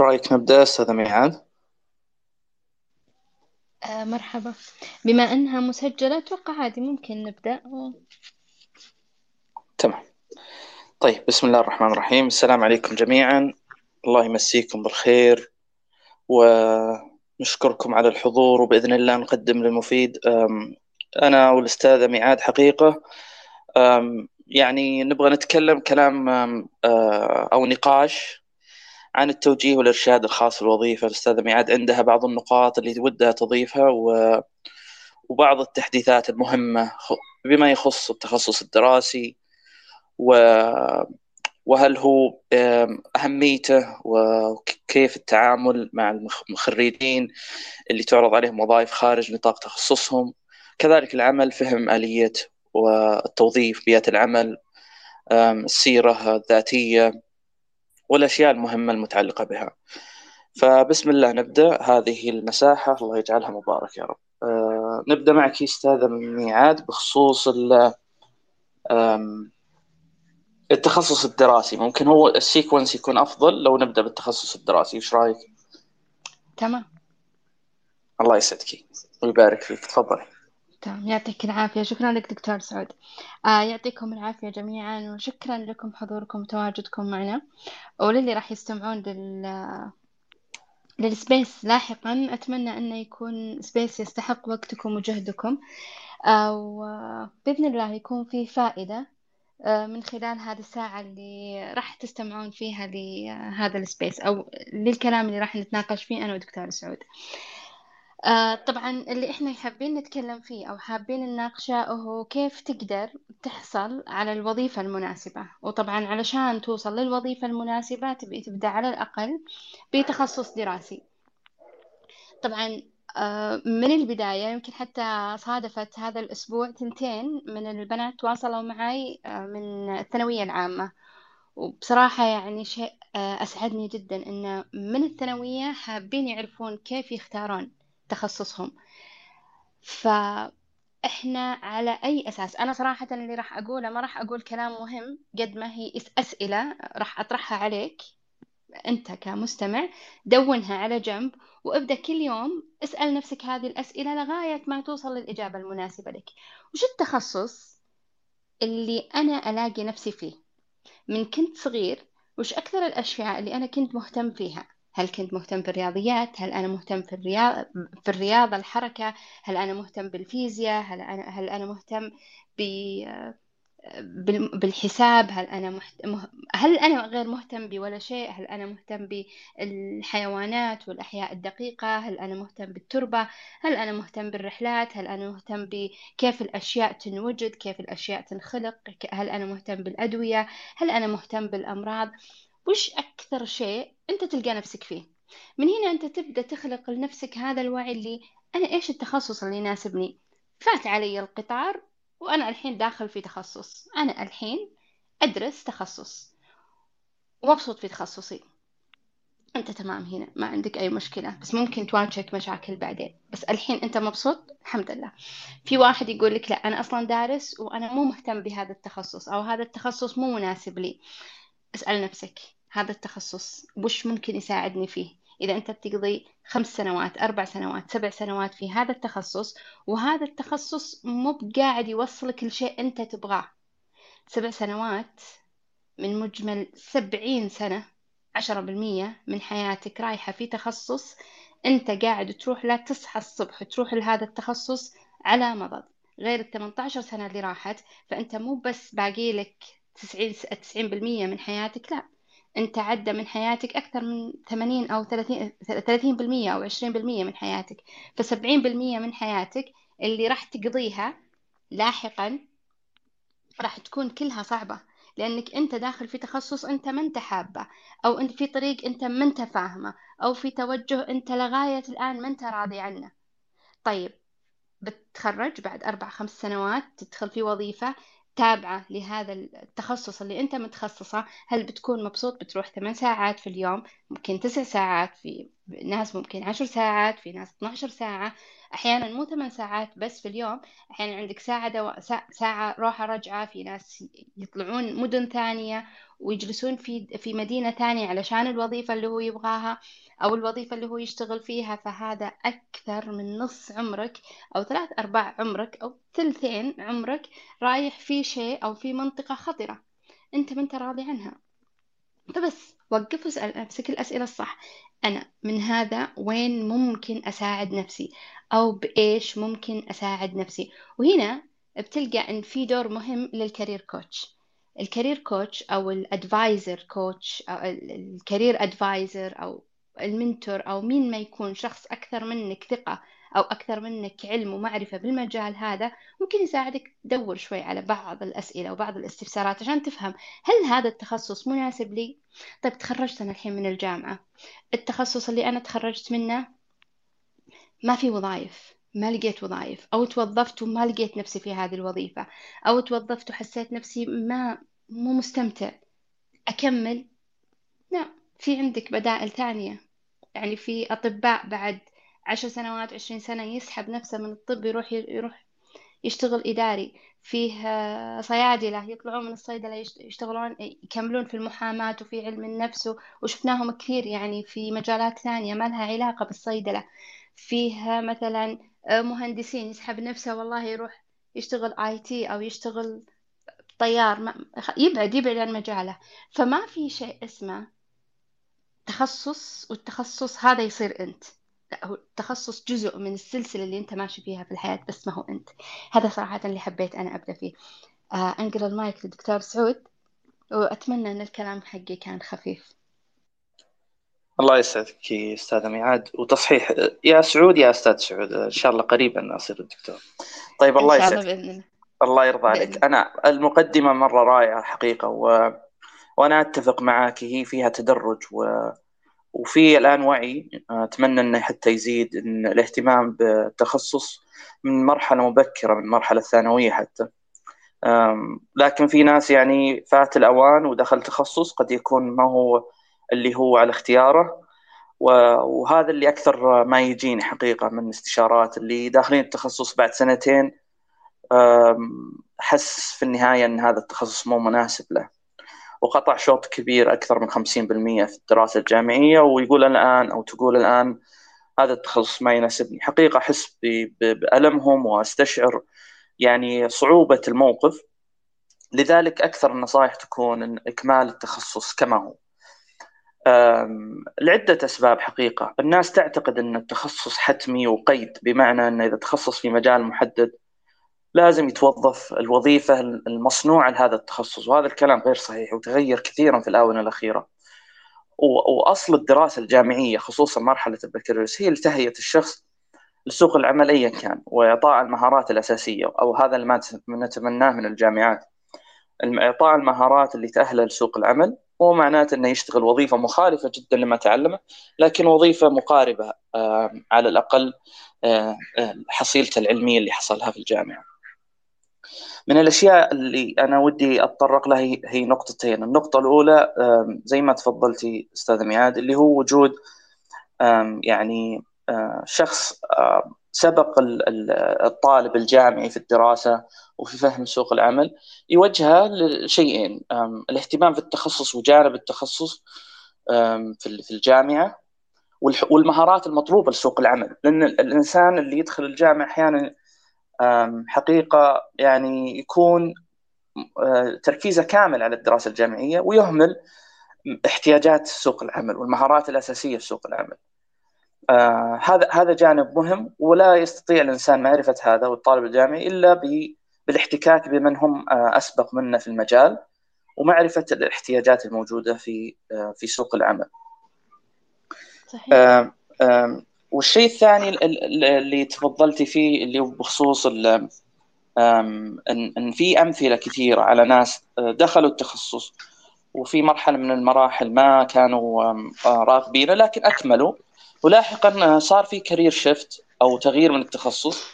رأيك نبدأ أستاذة ميعاد؟ آه مرحبا. بما أنها مسجلة أتوقع عادي ممكن نبدأ. تمام. طيب بسم الله الرحمن الرحيم. السلام عليكم جميعا. الله يمسيكم بالخير ونشكركم على الحضور وبإذن الله نقدم للمفيد. أنا والأستاذة ميعاد حقيقة. يعني نبغى نتكلم كلام آه، أو نقاش عن التوجيه والإرشاد الخاص بالوظيفة الأستاذة ميعاد عندها بعض النقاط اللي ودها تضيفها و... وبعض التحديثات المهمة بما يخص التخصص الدراسي و... وهل هو أهميته وكيف التعامل مع المخرجين اللي تعرض عليهم وظائف خارج نطاق تخصصهم. كذلك العمل فهم آلية والتوظيف بيئة العمل السيرة الذاتية. والأشياء المهمة المتعلقة بها. فبسم الله نبدأ. هذه المساحة الله يجعلها مبارك يا رب. أه نبدأ معك أستاذة ميعاد بخصوص التخصص الدراسي. ممكن هو السيكونس يكون أفضل لو نبدأ بالتخصص الدراسي. إيش رأيك؟ تمام. الله يسعدك. ويبارك فيك. تفضلي. تمام يعطيك العافية. شكرا لك دكتور سعود. آه يعطيكم العافية جميعا وشكرا لكم حضوركم وتواجدكم معنا. وللي راح يستمعون لل لل space لاحقا أتمنى أنه يكون space يستحق وقتكم وجهدكم. آه وبإذن الله يكون فيه فائدة آه من خلال هذه الساعة اللي راح تستمعون فيها لهذا ال space أو للكلام اللي راح نتناقش فيه أنا ودكتور سعود. آه طبعا اللي إحنا حابين نتكلم فيه أو حابين نناقشه هو كيف تقدر تحصل على الوظيفة المناسبة. وطبعا علشان توصل للوظيفة المناسبة تبي تبدأ على الأقل بتخصص دراسي. طبعا آه من البداية يمكن حتى صادفت هذا الأسبوع تنتين من البنات تواصلوا معي آه من الثانوية العامة. وبصراحة يعني شيء آه، أسعدني جدا إن من الثانوية حابين يعرفون كيف يختارون تخصصهم. فإحنا على أي أساس؟ أنا صراحة اللي راح أقوله ما راح أقول كلام مهم قد ما هي أسئلة راح أطرحها عليك أنت كمستمع. دونها على جنب وابدأ كل يوم اسأل نفسك هذه الأسئلة لغاية ما توصل للإجابة المناسبة لك. وش التخصص اللي أنا ألاقي نفسي فيه من كنت صغير؟ وش أكثر الأشياء اللي أنا كنت مهتم فيها؟ هل كنت مهتم بالرياضيات هل أنا مهتم في الرياضة في الرياضة الحركة هل أنا مهتم بالفيزياء هل أنا هل أنا مهتم ب بالحساب هل أنا محت... هل أنا غير مهتم بولا شيء هل أنا مهتم بالحيوانات والأحياء الدقيقة هل أنا مهتم بالتربة هل أنا مهتم بالرحلات هل أنا مهتم بكيف الأشياء تنوجد كيف الأشياء تنخلق هل أنا مهتم بالأدوية هل أنا مهتم بالأمراض وش أكثر شيء أنت تلقى نفسك فيه؟ من هنا أنت تبدأ تخلق لنفسك هذا الوعي اللي أنا إيش التخصص اللي يناسبني؟ فات علي القطار وأنا الحين داخل في تخصص. أنا الحين أدرس تخصص. ومبسوط في تخصصي. أنت تمام هنا ما عندك أي مشكلة. بس ممكن تواجهك مشاكل بعدين. بس الحين أنت مبسوط؟ الحمد لله. في واحد يقول لك لا أنا أصلا دارس وأنا مو مهتم بهذا التخصص أو هذا التخصص مو مناسب لي. اسأل نفسك. هذا التخصص وش ممكن يساعدني فيه؟ إذا أنت بتقضي خمس سنوات أربع سنوات سبع سنوات في هذا التخصص وهذا التخصص مو بقاعد يوصلك لشيء أنت تبغاه. سبع سنوات من مجمل سبعين سنة عشرة بالمية من حياتك رايحة في تخصص أنت قاعد تروح لا تصحى الصبح تروح لهذا التخصص على مضض. غير الثمانية عشر سنة اللي راحت فأنت مو بس باقي لك تسعين بالمية من حياتك لا. أنت عدى من حياتك أكثر من ثمانين أو ثلاثين ثلاثين بالمية أو عشرين بالمية من حياتك. فسبعين بالمية من حياتك اللي راح تقضيها لاحقا راح تكون كلها صعبة. لأنك أنت داخل في تخصص أنت ما أنت حابه أو أنت في طريق أنت ما أنت فاهمه أو في توجه أنت لغاية الآن ما أنت راضي عنه. طيب بتخرج بعد أربع خمس سنوات تدخل في وظيفة تابعة لهذا التخصص اللي أنت متخصصة. هل بتكون مبسوط بتروح ثمان ساعات في اليوم؟ ممكن تسع ساعات في ناس ممكن عشر ساعات في ناس 12 ساعة. أحيانا مو ثمان ساعات بس في اليوم أحيانا عندك ساعة دو... ساعة روحة رجعة في ناس يطلعون مدن ثانية ويجلسون في في مدينة ثانية علشان الوظيفة اللي هو يبغاها أو الوظيفة اللي هو يشتغل فيها فهذا أكثر من نص عمرك أو ثلاث أرباع عمرك أو ثلثين عمرك رايح في شيء أو في منطقة خطرة أنت ما أنت راضي عنها. فبس وقف واسأل نفسك الأسئلة الصح. أنا من هذا وين ممكن أساعد نفسي؟ أو بإيش ممكن أساعد نفسي؟ وهنا بتلقى إن في دور مهم لل career coach ال career coach أو ال advisor coach أو ال career advisor أو المنتور أو مين ما يكون شخص أكثر منك ثقة أو أكثر منك علم ومعرفة بالمجال هذا ممكن يساعدك تدور شوي على بعض الأسئلة وبعض الاستفسارات عشان تفهم هل هذا التخصص مناسب لي؟ طيب تخرجت أنا الحين من الجامعة. التخصص اللي أنا تخرجت منه ما في وظائف ما لقيت وظائف أو توظفت وما لقيت نفسي في هذه الوظيفة أو توظفت وحسيت نفسي ما مو مستمتع. أكمل؟ لا في عندك بدائل ثانية. يعني في أطباء بعد عشر سنوات عشرين سنة يسحب نفسه من الطب يروح يروح يشتغل إداري. فيه صيادلة يطلعون من الصيدلة يشتغلون يكملون في المحاماة وفي علم النفس وشفناهم كثير يعني في مجالات ثانية ما لها علاقة بالصيدلة. فيه مثلا مهندسين يسحب نفسه والله يروح يشتغل آي تي أو يشتغل طيار يبعد يبعد عن مجاله. فما في شيء اسمه تخصص والتخصص هذا يصير أنت. لا هو التخصص جزء من السلسلة اللي أنت ماشي فيها في الحياة بس ما هو أنت. هذا صراحة اللي حبيت أنا أبدأ فيه. آه أنقل المايك للدكتور سعود وأتمنى أن الكلام حقي كان خفيف. الله يسعدك أستاذ ميعاد. وتصحيح يا سعود يا أستاذ سعود إن شاء الله قريبا أصير الدكتور. طيب الله يسعدك. الله, الله يرضى عليك. أنا المقدمة مرة رائعة حقيقة و... وأنا أتفق معك هي فيها تدرج و... وفي الآن وعي أتمنى إنه حتى يزيد إن الاهتمام بالتخصص من مرحلة مبكرة من المرحله الثانوية حتى. لكن في ناس يعني فات الأوان ودخل تخصص قد يكون ما هو اللي هو على اختياره وهذا اللي أكثر ما يجيني حقيقة من استشارات اللي داخلين التخصص بعد سنتين أحس في النهاية إن هذا التخصص مو مناسب له. وقطع شوط كبير أكثر من 50% في الدراسة الجامعية ويقول الآن أو تقول الآن هذا التخصص ما يناسبني. حقيقة أحس بألمهم وأستشعر يعني صعوبة الموقف. لذلك أكثر النصائح تكون إكمال التخصص كما هو. لعدة أسباب حقيقة. الناس تعتقد أن التخصص حتمي وقيد بمعنى أن إذا تخصص في مجال محدد لازم يتوظف الوظيفة المصنوعة لهذا التخصص وهذا الكلام غير صحيح وتغير كثيرا في الآونة الأخيرة وأصل الدراسة الجامعية خصوصا مرحلة البكالوريوس هي لتهيئة الشخص لسوق العمل أيا كان وإعطاء المهارات الأساسية أو هذا اللي نتمناه من الجامعات إعطاء المهارات اللي تأهله لسوق العمل هو معناته إنه يشتغل وظيفة مخالفة جدا لما تعلمه لكن وظيفة مقاربة على الأقل حصيلته العلمية اللي حصلها في الجامعة. من الأشياء اللي أنا ودي أتطرق لها هي نقطتين، النقطة الأولى زي ما تفضلتي أستاذ ميعاد اللي هو وجود يعني شخص سبق الطالب الجامعي في الدراسة وفي فهم سوق العمل يوجهها لشيئين. الاهتمام في التخصص وجانب التخصص في الجامعة والمهارات المطلوبة لسوق العمل. لأن الإنسان اللي يدخل الجامعة أحيانا حقيقة يعني يكون تركيزه كامل على الدراسة الجامعية ويهمل احتياجات سوق العمل والمهارات الأساسية في سوق العمل. آه هذا هذا جانب مهم ولا يستطيع الإنسان معرفة هذا والطالب الجامعي إلا بالاحتكاك بمن هم آه أسبق منا في المجال ومعرفة الاحتياجات الموجودة في آه في سوق العمل. صحيح. آه آه والشيء الثاني اللي تفضلتي فيه اللي هو بخصوص ان في أمثلة كثيرة على ناس دخلوا التخصص وفي مرحلة من المراحل ما كانوا راغبين لكن أكملوا. ولاحقا صار في كارير شيفت أو تغيير من التخصص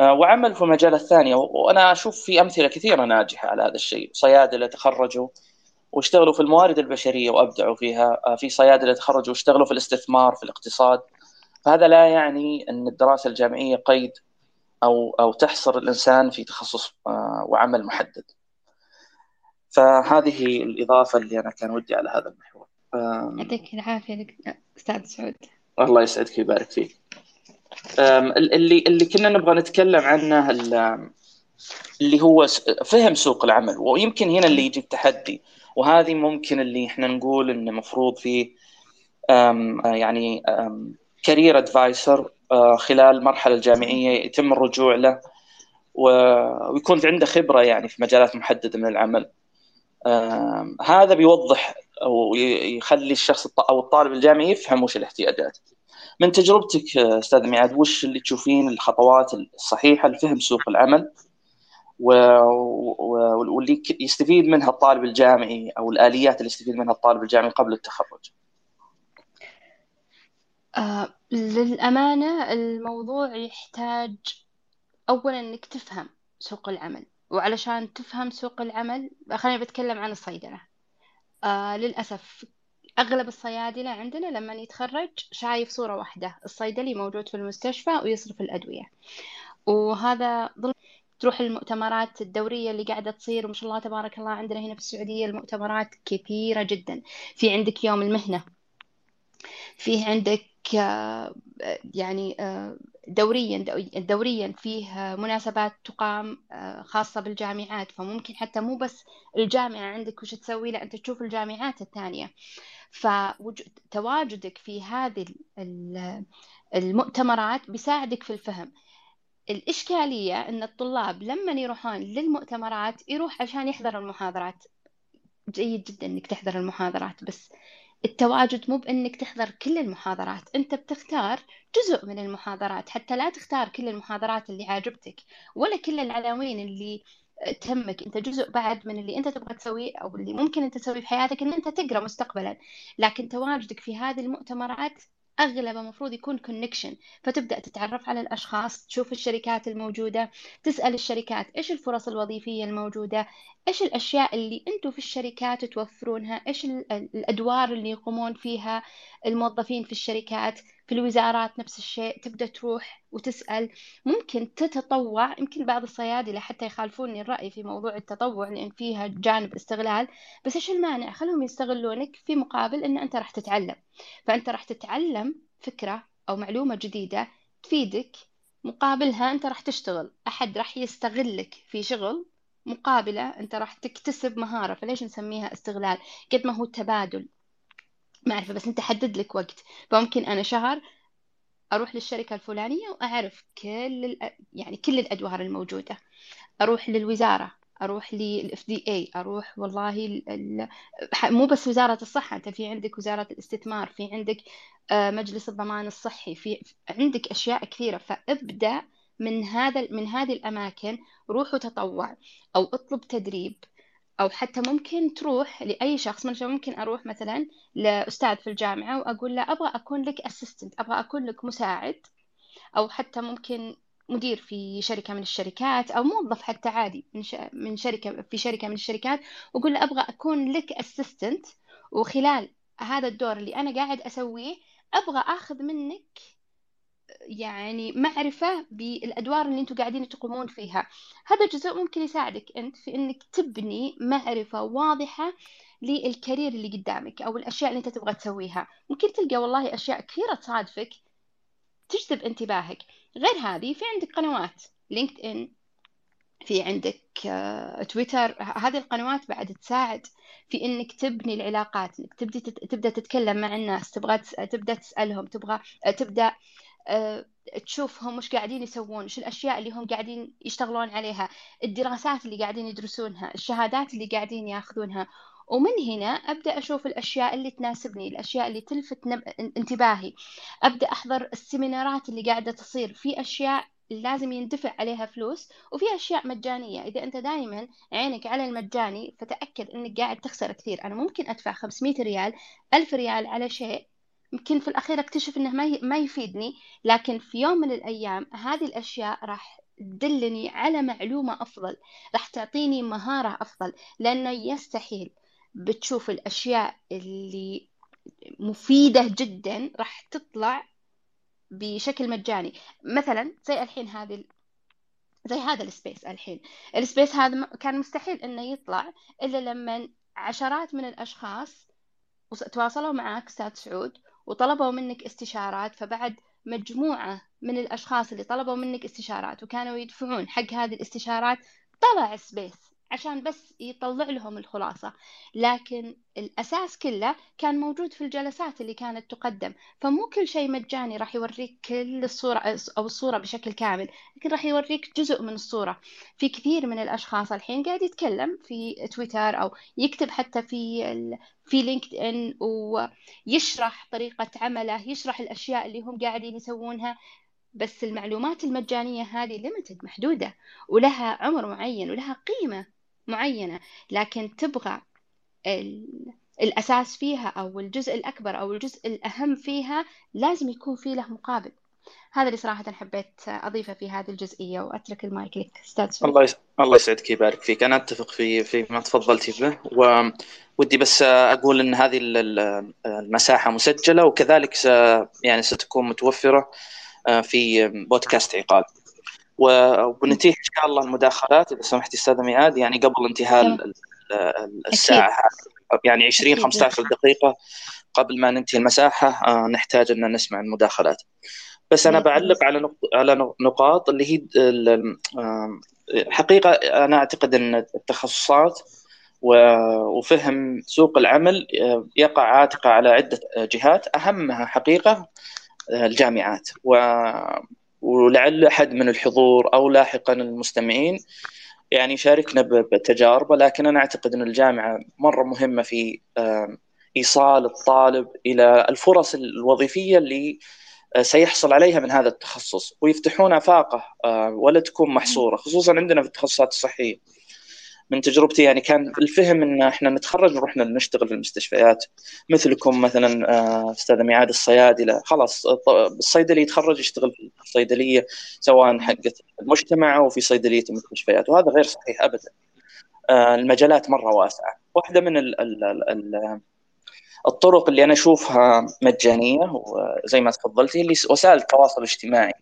وعمل في المجال الثاني. وأنا أشوف في أمثلة كثيرة ناجحة على هذا الشيء. صيادلة تخرجوا واشتغلوا في الموارد البشرية وأبدعوا فيها في صيادلة تخرجوا واشتغلوا في الاستثمار في الاقتصاد. هذا لا يعني أن الدراسة الجامعية قيد أو أو تحصر الإنسان في تخصص آه، وعمل محدد. فهذه الإضافة اللي أنا كان ودي على هذا المحور. يعطيك العافية أستاذ سعود. الله يسعدك ويبارك فيك. اللي اللي كنا نبغى نتكلم عنه اللي هو فهم سوق العمل. ويمكن هنا اللي يجي التحدي وهذه ممكن اللي إحنا نقول انه مفروض فيه يعني كارير ادفايسر آه، خلال المرحله الجامعية يتم الرجوع له ويكون عنده خبرة يعني في مجالات محددة من العمل. هذا بيوضح أو يخلي الشخص أو الطالب الجامعي يفهم وش الاحتياجات. من تجربتك أستاذ ميعاد وش اللي تشوفين الخطوات الصحيحة لفهم سوق العمل؟ واللي يستفيد منها الطالب الجامعي أو الآليات اللي يستفيد منها الطالب الجامعي قبل التخرج. آه للأمانة الموضوع يحتاج أولا إنك تفهم سوق العمل وعلشان تفهم سوق العمل خليني بتكلم عن الصيدلة. آه للأسف أغلب الصيادلة عندنا لما يتخرج شايف صورة واحدة الصيدلي موجود في المستشفى ويصرف الأدوية. وهذا ظلم. تروح المؤتمرات الدورية اللي قاعدة تصير وما شاء الله تبارك الله عندنا هنا في السعودية المؤتمرات كثيرة جدا. في عندك يوم المهنة فيه عندك يعني آه، دوريا دوريا فيه مناسبات تقام آه، خاصة بالجامعات. فممكن حتى مو بس الجامعة عندك وش تسوي؟ لا أنت تشوف الجامعات الثانية. فتواجدك في هذه المؤتمرات بيساعدك في الفهم. الإشكالية أن الطلاب لما يروحون للمؤتمرات يروح عشان يحضر المحاضرات. جيد جدا أنك تحضر المحاضرات بس التواجد مو بأنك تحضر كل المحاضرات أنت بتختار جزء من المحاضرات حتى لا تختار كل المحاضرات اللي عاجبتك ولا كل العناوين اللي تهمك أنت جزء بعد من اللي أنت تبغى تسويه أو اللي ممكن أنت تسويه في حياتك إن أنت تقرأ مستقبلا. لكن تواجدك في هذه المؤتمرات أغلب المفروض يكون كونكشن فتبدأ تتعرف على الأشخاص تشوف الشركات الموجودة تسأل الشركات إيش الفرص الوظيفية الموجودة إيش الأشياء اللي أنتم في الشركات توفرونها إيش الأدوار اللي يقومون فيها الموظفين في الشركات. في الوزارات نفس الشيء تبدأ تروح وتسأل. ممكن تتطوع يمكن بعض الصيادلة حتى يخالفوني الرأي في موضوع التطوع لأن فيها جانب استغلال. بس إيش المانع؟ خلهم يستغلونك في مقابل أن أنت راح تتعلم. فأنت راح تتعلم فكرة أو معلومة جديدة تفيدك مقابلها أنت راح تشتغل. أحد راح يستغلك في شغل مقابلة أنت راح تكتسب مهارة. فليش نسميها استغلال؟ قد ما هو تبادل. ما أعرف بس أنت حدد لك وقت. فممكن أنا شهر أروح للشركة الفلانية وأعرف كل يعني كل الأدوار الموجودة. أروح للوزارة أروح للإف دي اي أروح والله ال... ال... مو بس وزارة الصحة أنت في عندك وزارة الاستثمار في عندك آه، مجلس الضمان الصحي في عندك أشياء كثيرة. فأبدأ من هذا من هذه الأماكن روح وتطوع أو أطلب تدريب. أو حتى ممكن تروح لأي شخص مثلا ممكن أروح مثلا لأستاذ في الجامعة وأقول له أبغى أكون لك أسيستنت أبغى أكون لك مساعد. أو حتى ممكن مدير في شركة من الشركات أو موظف حتى عادي من من شركة في شركة من الشركات وأقول له أبغى أكون لك أسيستنت وخلال هذا الدور اللي أنا قاعد أسويه أبغى أخذ منك يعني معرفة بالأدوار اللي أنتم قاعدين تقومون فيها. هذا الجزء ممكن يساعدك أنت في أنك تبني معرفة واضحة للكارير اللي قدامك أو الأشياء اللي أنت تبغى تسويها. ممكن تلقى والله أشياء كثيرة تصادفك تجذب انتباهك. غير هذه في عندك قنوات. لينكد إن في عندك تويتر. آه، هذه القنوات بعد تساعد في إنك تبني العلاقات إنك تبدي تبدأ تتكلم مع الناس تبغى تبدأ تسألهم تبغى آه، تبدأ تشوفهم وش قاعدين يسوون وش الأشياء اللي هم قاعدين يشتغلون عليها الدراسات اللي قاعدين يدرسونها الشهادات اللي قاعدين ياخذونها. ومن هنا أبدأ أشوف الأشياء اللي تناسبني الأشياء اللي تلفت. انتباهي. أبدأ أحضر السيمينارات اللي قاعدة تصير. في أشياء لازم يندفع عليها فلوس وفي أشياء مجانية. إذا أنت دائما عينك على المجاني فتأكد أنك قاعد تخسر كثير. أنا ممكن أدفع 500 ريال 1000 ريال على شيء يمكن في الأخير أكتشف إنه ما ما يفيدني لكن في يوم من الأيام هذه الأشياء راح تدلني على معلومة أفضل راح تعطيني مهارة أفضل لأنه يستحيل. بتشوف الأشياء اللي مفيدة جدا راح تطلع بشكل مجاني. مثلا زي الحين هذه زي هذا ال space الحين. ال space هذا كان مستحيل إنه يطلع إلا لما عشرات من الأشخاص تواصلوا معك أستاذ سعود وطلبوا منك استشارات فبعد مجموعة من الأشخاص اللي طلبوا منك استشارات وكانوا يدفعون حق هذه الاستشارات طلع space. عشان بس يطلع لهم الخلاصة. لكن الأساس كله كان موجود في الجلسات اللي كانت تقدم. فمو كل شيء مجاني راح يوريك كل الصورة أو الصورة بشكل كامل لكن راح يوريك جزء من الصورة. في كثير من الأشخاص الحين قاعد يتكلم في تويتر أو يكتب حتى في ال... في لينكد إن ويشرح طريقة عمله يشرح الأشياء اللي هم قاعدين يسوونها. بس المعلومات المجانية هذه ليمتد محدودة ولها عمر معين ولها قيمة. معينة لكن تبغى الأساس فيها أو الجزء الأكبر أو الجزء الأهم فيها لازم يكون في له مقابل هذا اللي صراحة حبيت أضيفه في هذه الجزئية وأترك المايك لك أستاذ الله. الله يسعدك ويبارك فيك أنا أتفق في في ما تفضلتي به وودي بس أقول أن هذه المساحة مسجلة وكذلك. يعني ستكون متوفرة في بودكاست عقاب وبنتيح إن شاء الله المداخلات إذا سمحتي أستاذة ميعاد. يعني قبل انتهاء الساعة يعني 20 15 دقيقة قبل ما ننتهي المساحة آه، نحتاج أن نسمع المداخلات. بس أنا بعلق على على نقاط اللي هي حقيقة أنا أعتقد أن التخصصات وفهم سوق العمل آه، يقع عاتقة على عدة جهات. أهمها حقيقة آه، الجامعات. و ولعل أحد من الحضور أو لاحقا المستمعين يعني شاركنا بتجاربه لكن أنا أعتقد أن الجامعة مرة مهمة في إيصال الطالب إلى الفرص الوظيفية اللي آه، سيحصل عليها من هذا التخصص ويفتحون آفاقه آه، ولا تكون محصورة خصوصا عندنا في التخصصات الصحية. من تجربتي يعني كان الفهم إن إحنا نتخرج ورحنا نشتغل في المستشفيات. مثلكم مثلا آه، استاذه ميعاد الصيادلة. خلاص الصيدلي يتخرج يشتغل في الصيدلية سواء حقت المجتمع أو في صيدلية المستشفيات وهذا غير صحيح ابدا. آه، المجالات مرة واسعة. واحدة من ال ال ال الطرق اللي أنا أشوفها مجانية وزي ما تفضلتي اللي وسائل التواصل الاجتماعي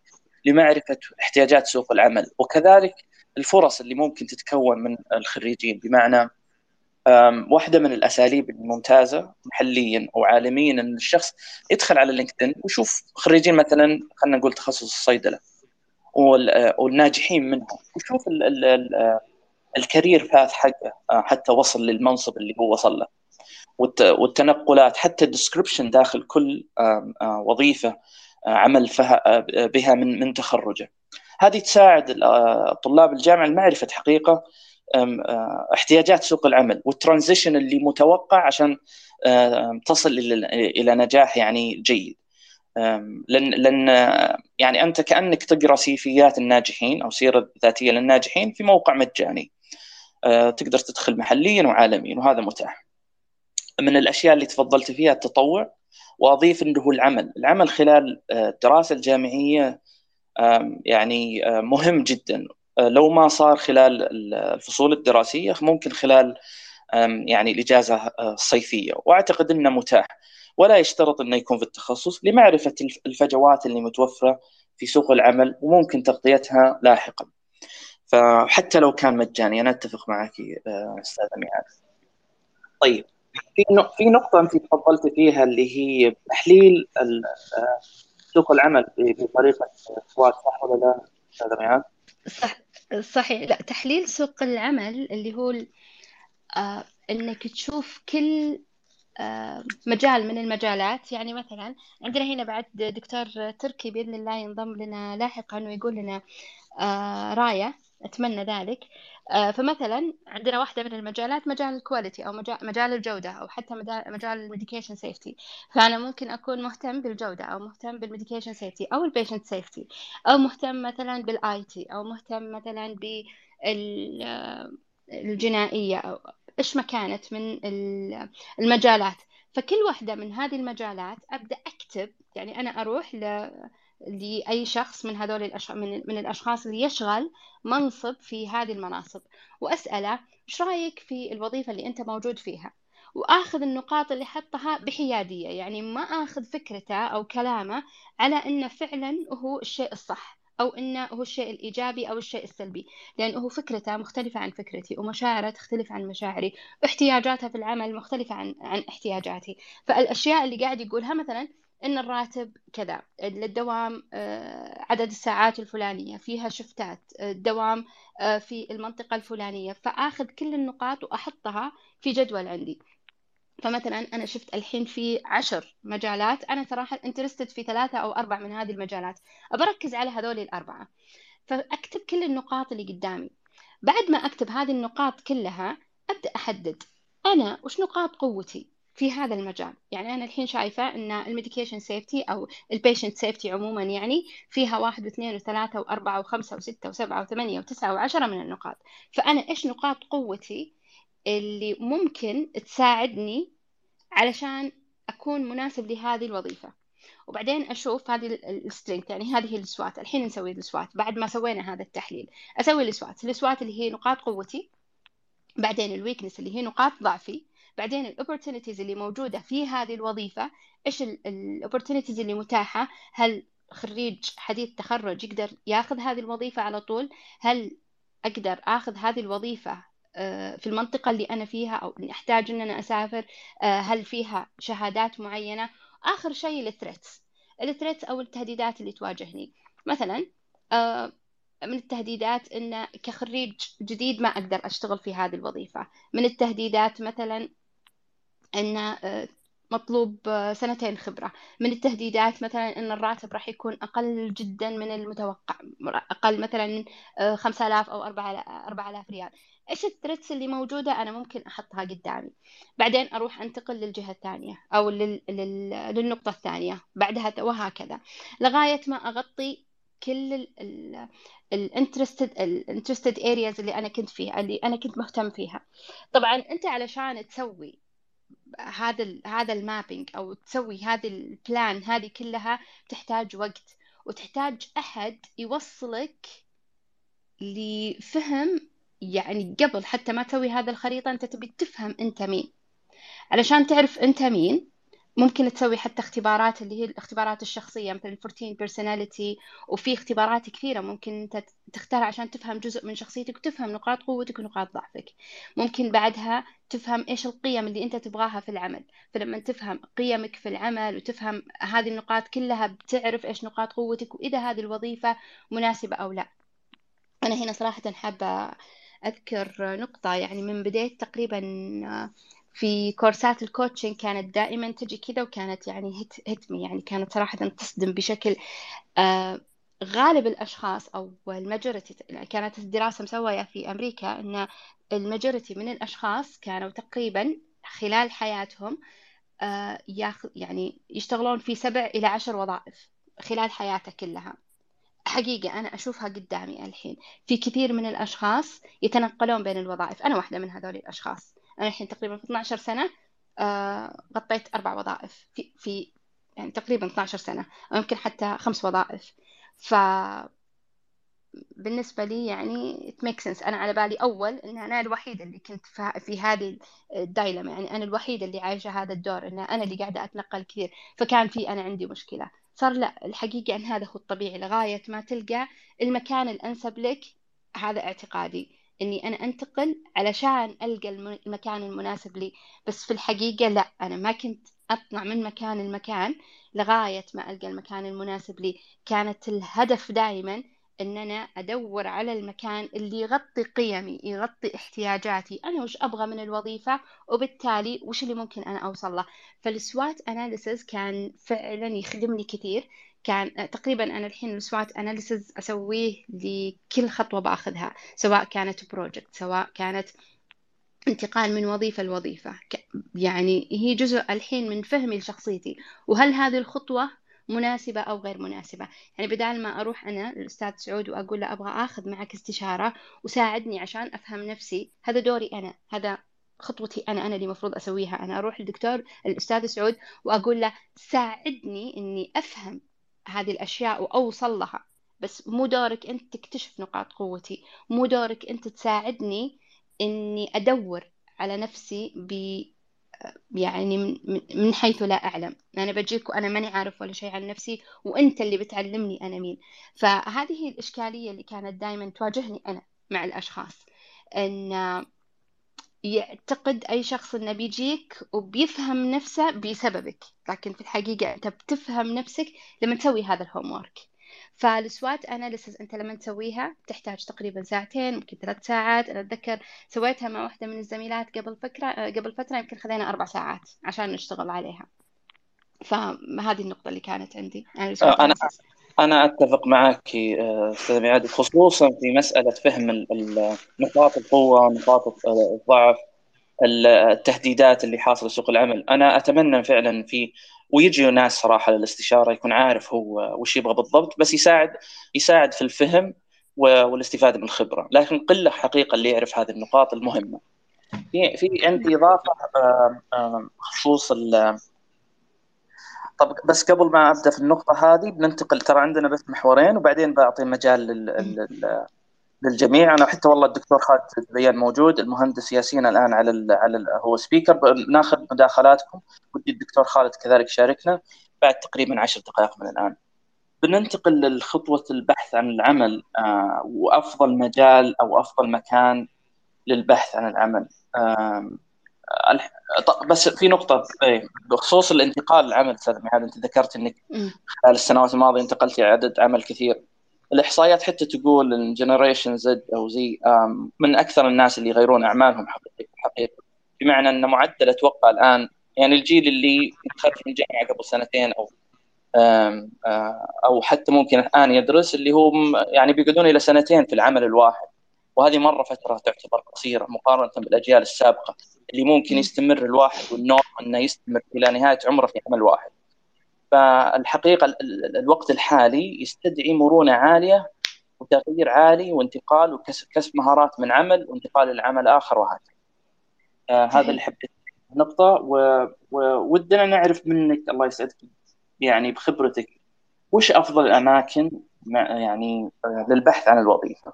لمعرفة احتياجات سوق العمل. وكذلك الفرص اللي ممكن تتكون من الخريجين. بمعنى واحدة من الأساليب الممتازة محليا أو عالميا أن الشخص يدخل على لينكدين ويشوف خريجين مثلا خلينا نقول تخصص الصيدلة والناجحين منهم ويشوف ال ال ال ال career path حقه آه، حتى وصل للمنصب اللي هو وصل له. والتنقلات حتى ال description داخل كل آه، وظيفة آه، عمل بها من من تخرجه. هذه تساعد آه، طلاب الجامعة لمعرفه حقيقة آه، احتياجات سوق العمل والترانزيشن اللي متوقع عشان تصل إلى نجاح يعني جيد. لأن لأن يعني أنت كأنك تقرأ سيفيات الناجحين أو سيرة ذاتية للناجحين في موقع مجاني. آه، تقدر تدخل محليا وعالميا وهذا متاح. من الأشياء اللي تفضلت فيها التطوع وأضيف إنه العمل. العمل خلال الدراسة الجامعية يعني مهم جدا. لو ما صار خلال الفصول الدراسية ممكن خلال يعني الإجازة الصيفية. وأعتقد إنه متاح. ولا يشترط إنه يكون في التخصص لمعرفة الفجوات اللي متوفرة في سوق العمل وممكن تغطيتها لاحقا. فحتى لو كان مجاني أنا أتفق معك استاذه ميعاد طيب في في نقطة أنت تفضلت فيها اللي هي تحليل سوق العمل بطريقة سواد صح ولا لا أستاذ ريان؟ صح صحيح. لا تحليل سوق العمل اللي هو آه إنك تشوف كل آه مجال من المجالات. يعني مثلا عندنا هنا بعد دكتور تركي بإذن الله ينضم لنا لاحقا ويقول لنا آه رائع. أتمنى ذلك. آه، فمثلا عندنا واحدة من المجالات مجال ال quality أو مجال الجودة أو حتى مجال ال medication safety فأنا ممكن أكون مهتم بالجودة أو مهتم بال medication safety أو ال patient safety أو مهتم مثلا بال IT أو مهتم مثلا بالجنائية أو إيش ما كانت من المجالات. فكل واحدة من هذه المجالات أبدأ أكتب يعني أنا أروح ل لأي شخص من هذول الأش... من... من الأشخاص اللي يشغل منصب في هذه المناصب. وأسأله إيش رأيك في الوظيفة اللي أنت موجود فيها؟ وآخذ النقاط اللي حطها بحيادية يعني ما آخذ فكرته أو كلامه على أنه فعلا هو الشيء الصح أو أنه هو الشيء الإيجابي أو الشيء السلبي لأنه فكرته مختلفة عن فكرتي ومشاعره تختلف عن مشاعري واحتياجاتها في العمل مختلفة عن عن احتياجاتي. فالأشياء اللي قاعد يقولها مثلا إن الراتب كذا الدوام آه، عدد الساعات الفلانية فيها شفتات الدوام آه، في المنطقة الفلانية. فآخذ كل النقاط وأحطها في جدول عندي. فمثلا أنا شفت الحين في عشر مجالات أنا صراحة انترستد في ثلاثة أو أربع من هذه المجالات. أبركز على هذول الأربعة. فأكتب كل النقاط اللي قدامي. بعد ما أكتب هذه النقاط كلها أبدأ أحدد. أنا وش نقاط قوتي؟ في هذا المجال. يعني أنا الحين شايفة أن ال medication safety أو ال patient safety عموما يعني فيها واحد واثنين وثلاثة وأربعة وخمسة وستة وسبعة وثمانية وتسعة وعشرة من النقاط. فأنا إيش نقاط قوتي اللي ممكن تساعدني علشان أكون مناسب لهذه الوظيفة؟ وبعدين أشوف هذه ال strength يعني هذه ال SWOT الحين نسوي ال SWOT بعد ما سوينا هذا التحليل. أسوي ال SWOT ال SWOT اللي هي نقاط قوتي بعدين ال weakness اللي هي نقاط ضعفي بعدين ال opportunities اللي موجودة في هذه الوظيفة إيش ال opportunities اللي متاحة؟ هل خريج حديث تخرج يقدر ياخذ هذه الوظيفة على طول؟ هل أقدر آخذ هذه الوظيفة آه، في المنطقة اللي أنا فيها أو اللي أحتاج إن أنا أسافر؟ آه، هل فيها شهادات معينة؟ آخر شيء ال threats ال threats أو التهديدات اللي تواجهني. مثلا آه، من التهديدات إن كخريج جديد ما أقدر أشتغل في هذه الوظيفة. من التهديدات مثلا أن مطلوب سنتين خبرة. من التهديدات مثلا أن الراتب راح يكون أقل جدا من المتوقع. أقل مثلا من خمسة آلاف أو أربعة آلاف ريال. إيش ال threats اللي موجودة؟ أنا ممكن أحطها قدامي. بعدين أروح أنتقل للجهة الثانية أو لل... لل... للنقطة الثانية. بعدها وهكذا. لغاية ما أغطي كل ال interested ال interested areas اللي أنا كنت فيها اللي أنا كنت مهتم فيها. طبعا أنت علشان تسوي هذا هذا ال mapping أو تسوي هذه ال plan هذه كلها تحتاج وقت وتحتاج أحد يوصلك لفهم يعني قبل حتى ما تسوي هذا الخريطة أنت تبي تفهم أنت مين. علشان تعرف أنت مين ممكن تسوي حتى اختبارات اللي هي الاختبارات الشخصية مثل 14 personality وفي اختبارات كثيرة ممكن أنت تختار عشان تفهم جزء من شخصيتك وتفهم نقاط قوتك ونقاط ضعفك. ممكن بعدها تفهم إيش القيم اللي أنت تبغاها في العمل. فلما تفهم قيمك في العمل وتفهم هذه النقاط كلها بتعرف إيش نقاط قوتك وإذا هذه الوظيفة مناسبة أو لا. أنا هنا صراحة حابة أذكر نقطة يعني من بديت تقريبا في كورسات ال coaching كانت دائما تجي كذا وكانت يعني هت هتمي يعني كانت صراحة تصدم بشكل آه غالب الأشخاص أو ال majority كانت الدراسة مسوية في أمريكا أن ال majority من الأشخاص كانوا تقريبا خلال حياتهم آه يعني يشتغلون في سبع إلى عشر وظائف خلال حياته كلها. حقيقة أنا أشوفها قدامي الحين. في كثير من الأشخاص يتنقلون بين الوظائف. أنا واحدة من هذول الأشخاص. أنا الحين تقريبا في 12 سنة آه غطيت أربع وظائف في, في يعني تقريبا 12 سنة أو يمكن حتى خمس وظائف. ف بالنسبة لي يعني it makes sense. أنا على بالي أول إن أنا الوحيدة اللي كنت في هذه الدايلما يعني أنا الوحيدة اللي عايشة هذا الدور إن أنا اللي قاعدة أتنقل كثير فكان في أنا عندي مشكلة. صار لا الحقيقة أن هذا هو الطبيعي لغاية ما تلقى المكان الأنسب لك هذا اعتقادي. إني أنا أنتقل علشان ألقى المكان المناسب لي. بس في الحقيقة لا أنا ما كنت أطلع من مكان المكان لغاية ما ألقى المكان المناسب لي. كانت الهدف دائما إن أنا أدور على المكان اللي يغطي قيمي يغطي احتياجاتي. أنا وش أبغى من الوظيفة؟ وبالتالي وش اللي ممكن أنا أوصل له؟ فال SWOT analysis كان فعلا يخدمني كثير. كان تقريبا أنا الحين ال SWOT analysis أسويه لكل خطوة بأخذها سواء كانت project سواء كانت انتقال من وظيفة لوظيفة. يعني هي جزء الحين من فهمي لشخصيتي. وهل هذه الخطوة مناسبة أو غير مناسبة؟ يعني بدال ما أروح أنا للأستاذ سعود وأقول له أبغى أخذ معك استشارة وساعدني عشان أفهم نفسي هذا دوري أنا هذا خطوتي أنا أنا اللي المفروض أسويها. أنا أروح للدكتور الأستاذ سعود وأقول له ساعدني إني أفهم هذه الأشياء وأوصل لها. بس مو دورك أنت تكتشف نقاط قوتي. مو دورك أنت تساعدني إني أدور على نفسي يعني من, من حيث لا أعلم. أنا بجيك وأنا ماني عارف ولا شيء عن نفسي وأنت اللي بتعلمني أنا مين. فهذه الإشكالية اللي كانت دائما تواجهني أنا مع الأشخاص. أن يعتقد أي شخص إنه بيجيك وبيفهم نفسه بسببك. لكن في الحقيقة أنت بتفهم نفسك لما تسوي هذا ال homework فال SWOT analysis أنت لما تسويها تحتاج تقريبا ساعتين ممكن ثلاث ساعات. أنا أتذكر سويتها مع واحدة من الزميلات قبل فكرة قبل فترة يمكن خذينا أربع ساعات عشان نشتغل عليها. فهذه النقطة اللي كانت عندي. أنا أنا أتفق معك أستاذ ميعاد خصوصا في مسألة فهم نقاط القوة نقاط الضعف التهديدات اللي حاصله سوق العمل. أنا أتمنى فعلا في ويجي ناس صراحة للاستشارة يكون عارف هو وش يبغى بالضبط بس يساعد يساعد في الفهم والاستفادة من الخبرة. لكن قلة حقيقة اللي يعرف هذه النقاط المهمة. في في عندي إضافة بخصوص طب بس قبل ما أبدأ في النقطة هذه بننتقل ترى عندنا بس محورين وبعدين بعطي مجال لل للجميع. أنا حتى والله الدكتور خالد زيان موجود المهندس ياسين الآن على ال على ال هو سبيكر ناخذ مداخلاتكم. ودي الدكتور خالد كذلك يشاركنا بعد تقريبا عشر دقائق من الآن. بننتقل لخطوه البحث عن العمل آه وأفضل مجال أو أفضل مكان للبحث عن العمل. آه بس في نقطة إيه، بخصوص الانتقال للعمل أستاذ هذا أنت ذكرت إنك خلال السنوات الماضية انتقلت عدد عمل كثير. الإحصائيات حتى تقول إن جنريشن زد أو زي من أكثر الناس اللي يغيرون أعمالهم حقيقه حقيقه بمعنى إن معدل أتوقع الآن يعني الجيل اللي خرج من الجامعة قبل سنتين أو أو حتى ممكن الآن يدرس اللي هو يعني بيقعدون إلى سنتين في العمل الواحد. وهذه مرة فترة تعتبر قصيرة مقارنة بالأجيال السابقة اللي ممكن يستمر الواحد والنوم إنه يستمر إلى نهاية عمره في عمل واحد. فالحقيقة الوقت الحالي يستدعي مرونة عالية وتغيير عالي وانتقال وكسب مهارات من عمل وانتقال للعمل آخر وهكذا. آه هذا اللي حبيت نقطة وودنا نعرف منك الله يسعدك يعني بخبرتك وش أفضل الأماكن يعني آه، للبحث عن الوظيفة؟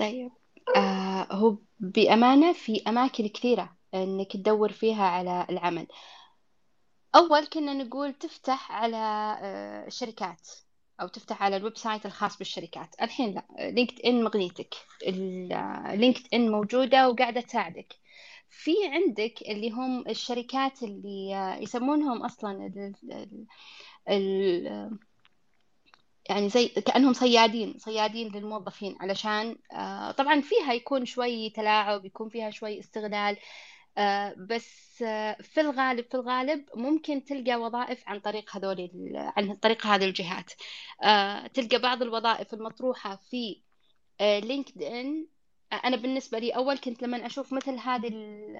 طيب. آه هو بأمانة في أماكن كثيرة إنك تدور فيها على العمل. أول كنا نقول تفتح على آه، الشركات أو تفتح على ال website الخاص بالشركات. الحين لا LinkedIn مغنيتك LinkedIn موجودة وقاعدة تساعدك. في عندك اللي هم الشركات اللي آه، يسمونهم أصلا ال يعني زي كأنهم صيادين صيادين للموظفين علشان آه، طبعا فيها يكون شوي تلاعب يكون فيها شوي استغلال آه، بس آه، في الغالب في الغالب ممكن تلقى وظائف عن طريق هذول عن طريق هذه الجهات. تلقى بعض الوظائف المطروحة في LinkedIn أنا بالنسبة لي أول كنت لما أشوف مثل هذه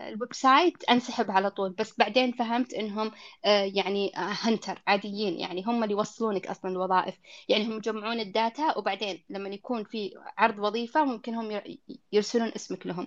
ال website أنسحب على طول بس بعدين فهمت إنهم آه، يعني hunter عاديين يعني هم اللي يوصلونك أصلا الوظائف. يعني هم يجمعون ال data وبعدين لما يكون في عرض وظيفة ممكن هم يرسلون اسمك لهم.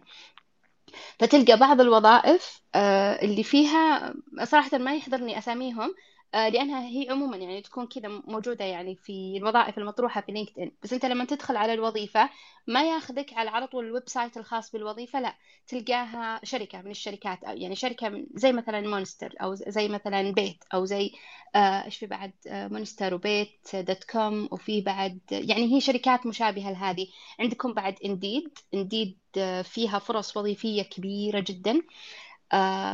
فتلقى بعض الوظائف آه، اللي فيها صراحة ما يحضرني أساميهم آه، لأنها هي عموما يعني تكون كذا موجودة يعني في الوظائف المطروحة في LinkedIn بس أنت لما تدخل على الوظيفة ما ياخذك على على طول ال website الخاص بالوظيفة لا تلقاها شركة من الشركات. أو يعني شركة من زي مثلا Monster أو زي مثلا Bayt أو زي آه، إيش في بعد؟ آه، Monster و Bayt dot com. وفي بعد يعني هي شركات مشابهة لهذه. عندكم بعد Indeed Indeed فيها فرص وظيفية كبيرة جدا.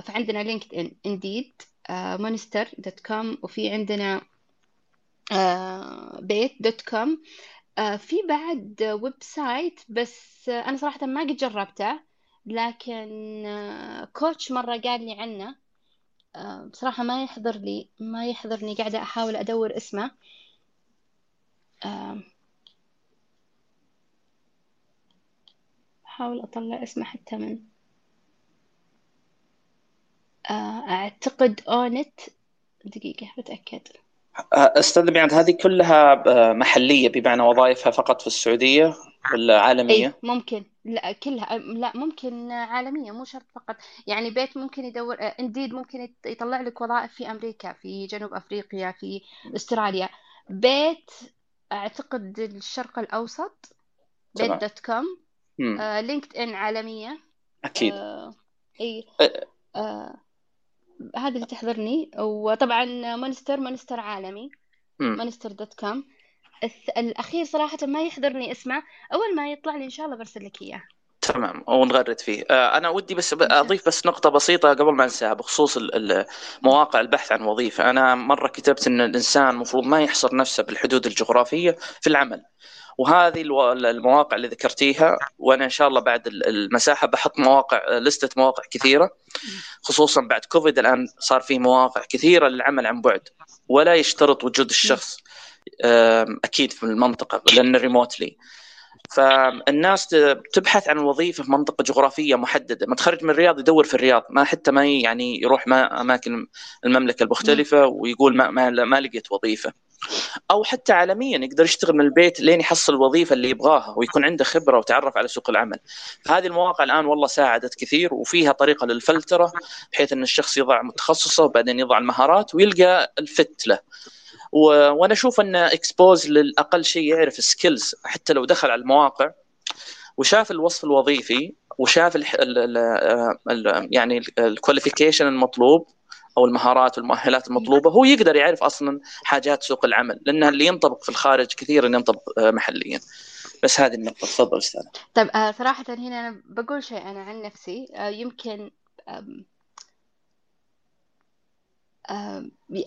فعندنا LinkedIn Indeed Monster dot com وفي عندنا Bayt dot com في بعد website بس أنا صراحة ما قد جربته لكن coach مرة قال لي عنه. بصراحة ما يحضر لي ما يحضرني قاعدة أحاول أدور اسمه. أحاول أطلع اسمه حتى من آه، أعتقد أونت دقيقة بتأكد. أستاذ بعد هذه كلها آه، محلية بمعنى وظائفها فقط في السعودية ولا عالمية؟ أي ممكن. لا كلها لا ممكن عالمية مو شرط فقط. يعني بيت ممكن يدور Indeed ممكن يطلع لك وظائف في أمريكا في جنوب أفريقيا في أستراليا. بيت أعتقد الشرق الأوسط بيت dot com. LinkedIn عالمية. أكيد. آه اي آه هذا اللي تحضرني. وطبعا Monster Monster عالمي Monster dot com. الأخير صراحة ما يحضرني اسمه. أول ما يطلع لي إن شاء الله برسل لك إياه. تمام. ونغرد فيه. آه، أنا ودي بس أضيف بس نقطة بسيطة قبل ما أنساها بخصوص مواقع البحث عن وظيفة. أنا مرة كتبت إن الإنسان المفروض ما يحصر نفسه بالحدود الجغرافية في العمل. وهذه المواقع اللي ذكرتيها وأنا إن شاء الله بعد المساحة بحط مواقع لستة مواقع كثيرة خصوصا بعد كوفيد الآن صار في مواقع كثيرة للعمل عن بعد ولا يشترط وجود الشخص أكيد في المنطقة لأن ريموتلي فالناس تبحث عن وظيفة في منطقة جغرافية محددة. متخرج من الرياض يدور في الرياض ما حتى ما يعني يروح ما أماكن المملكة المختلفة ويقول ما ما, ما لقيت وظيفة. أو حتى عالميا يقدر يشتغل من البيت لين يحصل الوظيفة اللي يبغاها ويكون عنده خبرة وتعرف على سوق العمل. فهذه المواقع الآن والله ساعدت كثير وفيها طريقة للفلترة بحيث إن الشخص يضع تخصصه وبعدين يضع المهارات ويلقى ال fit له و... وأنا أشوف إن expose للأقل شيء يعرف skills حتى لو دخل على المواقع وشاف الوصف الوظيفي وشاف ال ال ال يعني ال qualification المطلوب أو المهارات والمؤهلات المطلوبة هو يقدر يعرف أصلا حاجات سوق العمل لانها اللي ينطبق في الخارج كثيرا ينطبق آه، محليا. بس هذه النقطة. تفضل أستاذ طيب آه، صراحة هنا أنا بقول شيء أنا عن نفسي آه، يمكن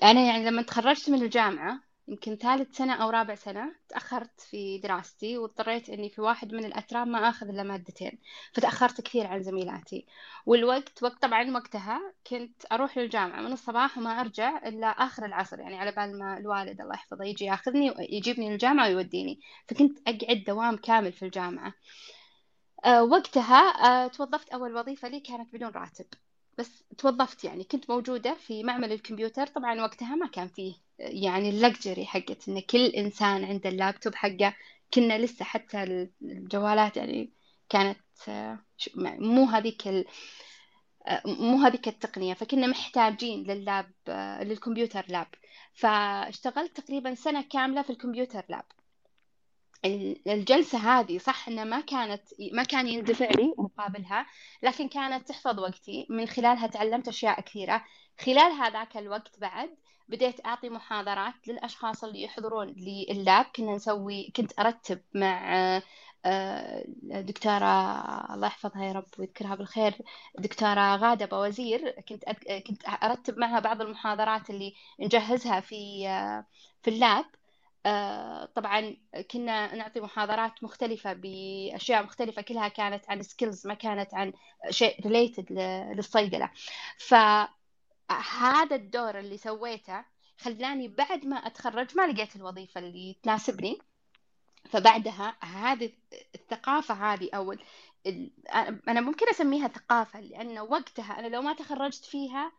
أنا يعني لما تخرجت من الجامعة يمكن ثالث سنة أو رابع سنة تأخرت في دراستي واضطريت إني في واحد من الأترام ما آخذ إلا مادتين فتأخرت كثير عن زميلاتي. والوقت وقت طبعا وقتها كنت أروح للجامعة من الصباح وما أرجع إلا آخر العصر يعني على بال ما الوالد الله يحفظه يجي ياخذني ويجيبني للجامعة ويوديني. فكنت أقعد دوام كامل في الجامعة. أه وقتها أه توظفت أول وظيفة لي كانت بدون راتب. بس توظفت يعني كنت موجودة في معمل الكمبيوتر. طبعا وقتها ما كان فيه يعني ال luxury حقت إن كل إنسان عنده اللابتوب حقه. كنا لسه حتى الجوالات يعني كانت مو هذيك ال... مو هذيك التقنية. فكنا محتاجين لل lab لل computer lab. فاشتغلت تقريبا سنة كاملة في الكمبيوتر لاب. الجلسة هذه صح إنها ما كانت ما كان يندفع لي مقابلها لكن كانت تحفظ وقتي. من خلالها تعلمت أشياء كثيرة. خلال هذاك الوقت بعد بديت أعطي محاضرات للأشخاص اللي يحضرون لللاب كنا نسوي كنت أرتب مع آه، دكتورة الله يحفظها يا رب ويذكرها بالخير دكتورة غادة بوزير. كنت كنت أرتب معها بعض المحاضرات اللي نجهزها في آه، في ال lab. طبعا كنا نعطي محاضرات مختلفة بأشياء مختلفة كلها كانت عن skills ما كانت عن شيء related للصيدلة. فهذا الدور اللي سويته خلاني بعد ما أتخرج ما لقيت الوظيفة اللي تناسبني. فبعدها هذه الثقافة هذه أو أنا ممكن أسميها ثقافة لأن وقتها أنا لو ما تخرجت فيها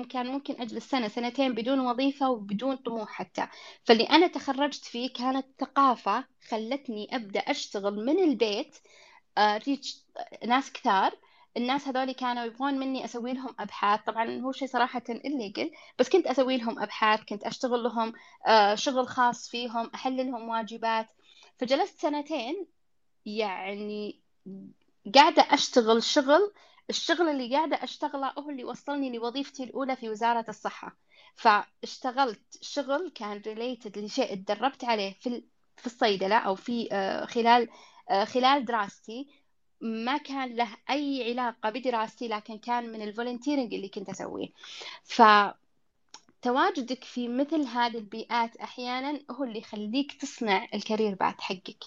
كان ممكن أجلس سنة سنتين بدون وظيفة وبدون طموح حتى. فاللي أنا تخرجت فيه كانت ثقافة خلتني أبدأ أشتغل من البيت ريتش آه، ناس كثار. الناس هذول كانوا يبغون مني أسوي لهم أبحاث. طبعا هو شيء صراحة إليجل بس كنت أسوي لهم أبحاث كنت أشتغل لهم آه، شغل خاص فيهم أحل لهم واجبات. فجلست سنتين يعني قاعدة أشتغل شغل الشغل اللي قاعدة أشتغله هو اللي وصلني لوظيفتي الأولى في وزارة الصحة. فاشتغلت شغل كان related لشيء تدربت عليه في في الصيدلة أو في آه، خلال آه، خلال دراستي. ما كان له أي علاقة بدراستي لكن كان من ال volunteering اللي كنت أسويه. ف تواجدك في مثل هذه البيئات أحيانا هو اللي يخليك تصنع ال career بعد حقك.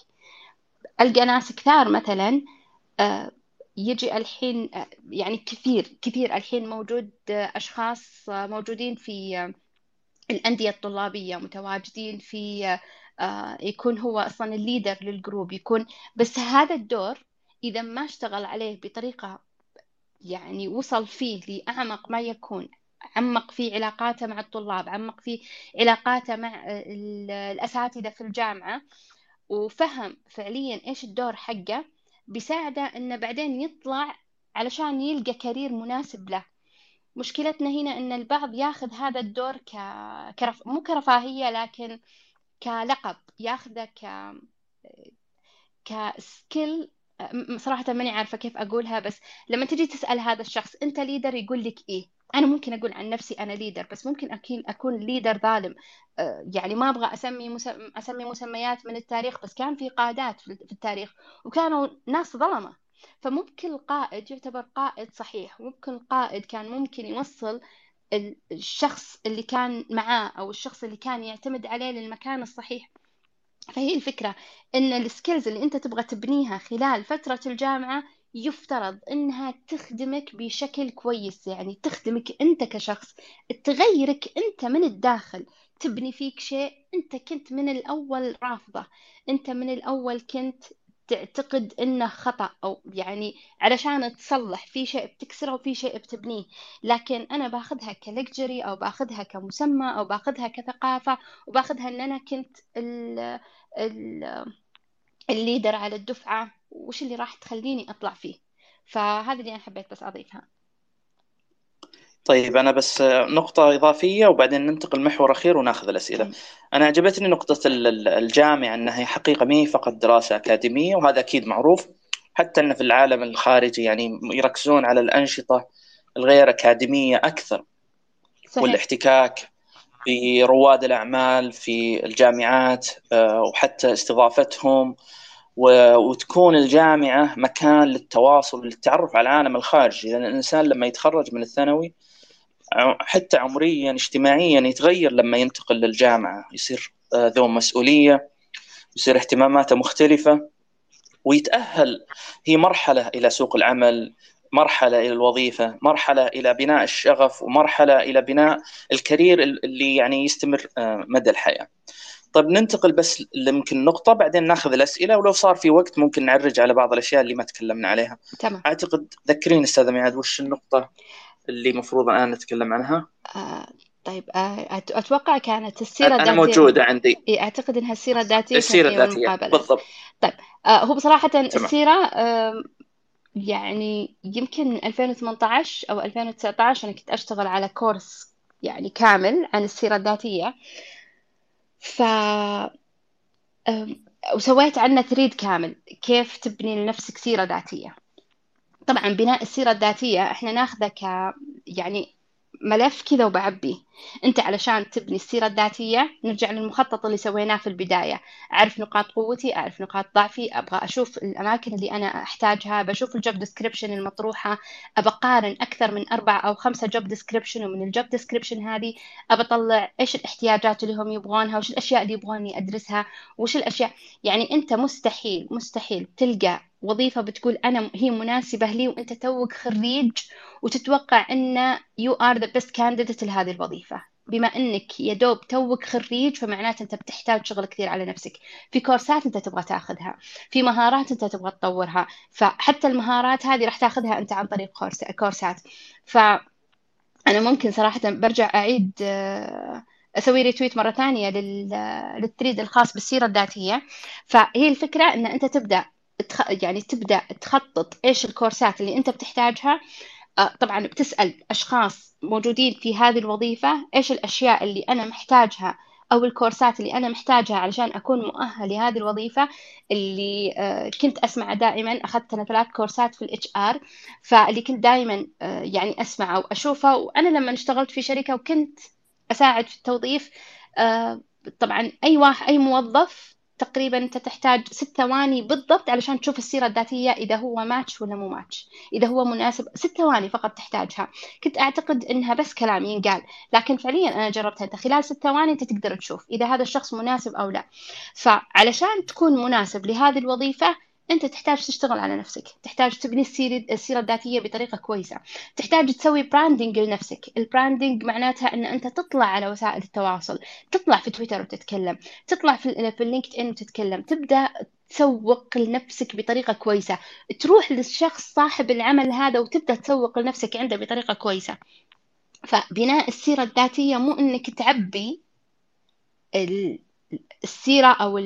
ألقى ناس كثار مثلا آه، يجي الحين يعني كثير كثير الحين موجود أشخاص موجودين في الأندية الطلابية متواجدين في يكون هو أصلا ال leader لل group يكون بس هذا الدور إذا ما اشتغل عليه بطريقة يعني وصل فيه لأعمق ما يكون عمق في علاقاته مع الطلاب عمق في علاقاته مع الأساتذة في الجامعة وفهم فعليا إيش الدور حقه بيساعده إنه بعدين يطلع علشان يلقى career مناسب له. مشكلتنا هنا إن البعض ياخذ هذا الدور ك... كرف... مو كرفاهية لكن كلقب ياخذه ك ك skill. صراحة ماني عارفة كيف أقولها بس لما تجي تسأل هذا الشخص أنت leader يقول لك إيه؟ أنا ممكن أقول عن نفسي أنا leader بس ممكن أكون أكون leader ظالم. آه، يعني ما أبغى أسمي أسمي مسميات من التاريخ بس كان في قادات في التاريخ وكانوا ناس ظلمة. فمو بكل قائد يعتبر قائد صحيح مو بكل قائد كان ممكن يوصل الشخص اللي كان معاه أو الشخص اللي كان يعتمد عليه للمكان الصحيح. فهي الفكرة إن السكيلز اللي أنت تبغى تبنيها خلال فترة الجامعة يفترض إنها تخدمك بشكل كويس يعني تخدمك أنت كشخص تغيرك أنت من الداخل تبني فيك شيء أنت كنت من الأول رافضة. أنت من الأول كنت تعتقد إنه خطأ أو يعني علشان تصلح في شيء بتكسره وفي شيء بتبنيه. لكن أنا باخذها ك luxury أو باخذها كمسمى أو باخذها كثقافة وباخذها إن أنا كنت ال ال ال leader على الدفعة وش اللي راح تخليني أطلع فيه؟ فهذا اللي أنا حبيت بس أضيفها. طيب أنا بس نقطة إضافية وبعدين ننتقل محور أخير ونأخذ الأسئلة. أنا عجبتني نقطة الجامعة أنها حقيقة ما هي فقط دراسة أكاديمية وهذا أكيد معروف. حتى أن في العالم الخارجي يعني يركزون على الأنشطة الغير أكاديمية أكثر صحيح. والاحتكاك. في رواد الأعمال في الجامعات آه، وحتى استضافتهم وتكون الجامعة مكان للتواصل للتعرف على العالم الخارجي. لأن الإنسان لما يتخرج من الثانوي حتى عمريا اجتماعيا يتغير لما ينتقل للجامعة. يصير آه، ذو مسؤولية يصير اهتماماته مختلفة ويتأهل هي مرحلة إلى سوق العمل مرحلة إلى الوظيفة مرحلة إلى بناء الشغف ومرحلة إلى بناء الكارير اللي يعني يستمر آه، مدى الحياة. طيب ننتقل بس يمكن نقطة بعدين ناخذ الأسئلة ولو صار في وقت ممكن نعرج على بعض الأشياء اللي ما تكلمنا عليها. تمام. أعتقد ذكرين أستاذة ميعاد وش النقطة اللي المفروض الآن نتكلم عنها؟ آه طيب آه أتوقع كانت السيرة الذاتية. أنا موجودة عندي. أعتقد إنها السيرة الذاتية السيرة الذاتية بالضبط. طيب آه هو بصراحة تمام. السيرة آه يعني يمكن 2018 أو 2019 أنا كنت أشتغل على كورس يعني كامل عن السيرة الذاتية. ف وسويت عنه تريد كامل كيف تبني لنفسك سيرة ذاتية. طبعا بناء السيرة الذاتية إحنا ناخذه ك يعني ملف كذا وبعبيه أنت علشان تبني السيرة الذاتية نرجع للمخطط اللي سويناه في البداية. أعرف نقاط قوتي أعرف نقاط ضعفي أبغى أشوف الأماكن اللي أنا أحتاجها بشوف الجوب ديسكريبشن المطروحة ابى اقارن أكثر من أربع أو خمسة job description ومن ال job description هذه ابى اطلع إيش الاحتياجات اللي هم يبغونها وش الأشياء اللي يبغوني أدرسها وش الأشياء. يعني أنت مستحيل مستحيل تلقى وظيفة بتقول أنا هي مناسبة لي وأنت توك خريج وتتوقع أن you are the best candidate لهذه الوظيفة. بما أنك يا دوب توك خريج فمعناته أنت بتحتاج شغل كثير على نفسك. في كورسات أنت تبغى تاخذها في مهارات أنت تبغى تطورها. فحتى المهارات هذه راح تاخذها أنت عن طريق كورسات. فأنا ممكن صراحة برجع أعيد آه، أسوي ريتويت مرة ثانية للتريد الخاص بالسيرة الذاتية. فهي الفكرة إن أنت تبدأ يعني تبدأ تخطط إيش الكورسات اللي أنت بتحتاجها. آه، طبعا بتسأل أشخاص موجودين في هذه الوظيفة إيش الأشياء اللي أنا محتاجها أو الكورسات اللي أنا محتاجها علشان أكون مؤهل لهذه الوظيفة اللي آه، كنت أسمع دائما. أخذت أنا ثلاث كورسات في ال HR فاللي كنت دائما آه، يعني أسمعه وأشوفه. وأنا لما اشتغلت في شركة وكنت أساعد في التوظيف طبعا أي واحد أي موظف تقريبا أنت تحتاج ست ثواني بالضبط علشان تشوف السيرة الذاتية إذا هو ماتش ولا مو ماتش. إذا هو مناسب ست ثواني فقط تحتاجها. كنت أعتقد إنها بس كلام ينقال لكن فعليا أنا جربتها. أنت خلال ست ثواني أنت تقدر تشوف إذا هذا الشخص مناسب أو لا. فعلشان تكون مناسب لهذه الوظيفة أنت تحتاج تشتغل على نفسك. تحتاج تبني السيرة, السيرة الذاتية بطريقة كويسة. تحتاج تسوي branding لنفسك. ال branding معناتها إن أنت تطلع على وسائل التواصل. تطلع في تويتر وتتكلم. تطلع في, في ال LinkedIn وتتكلم. تبدأ تسوق لنفسك بطريقة كويسة. تروح للشخص صاحب العمل هذا وتبدأ تسوق لنفسك عنده بطريقة كويسة. فبناء السيرة الذاتية مو إنك تعبي السيرة أو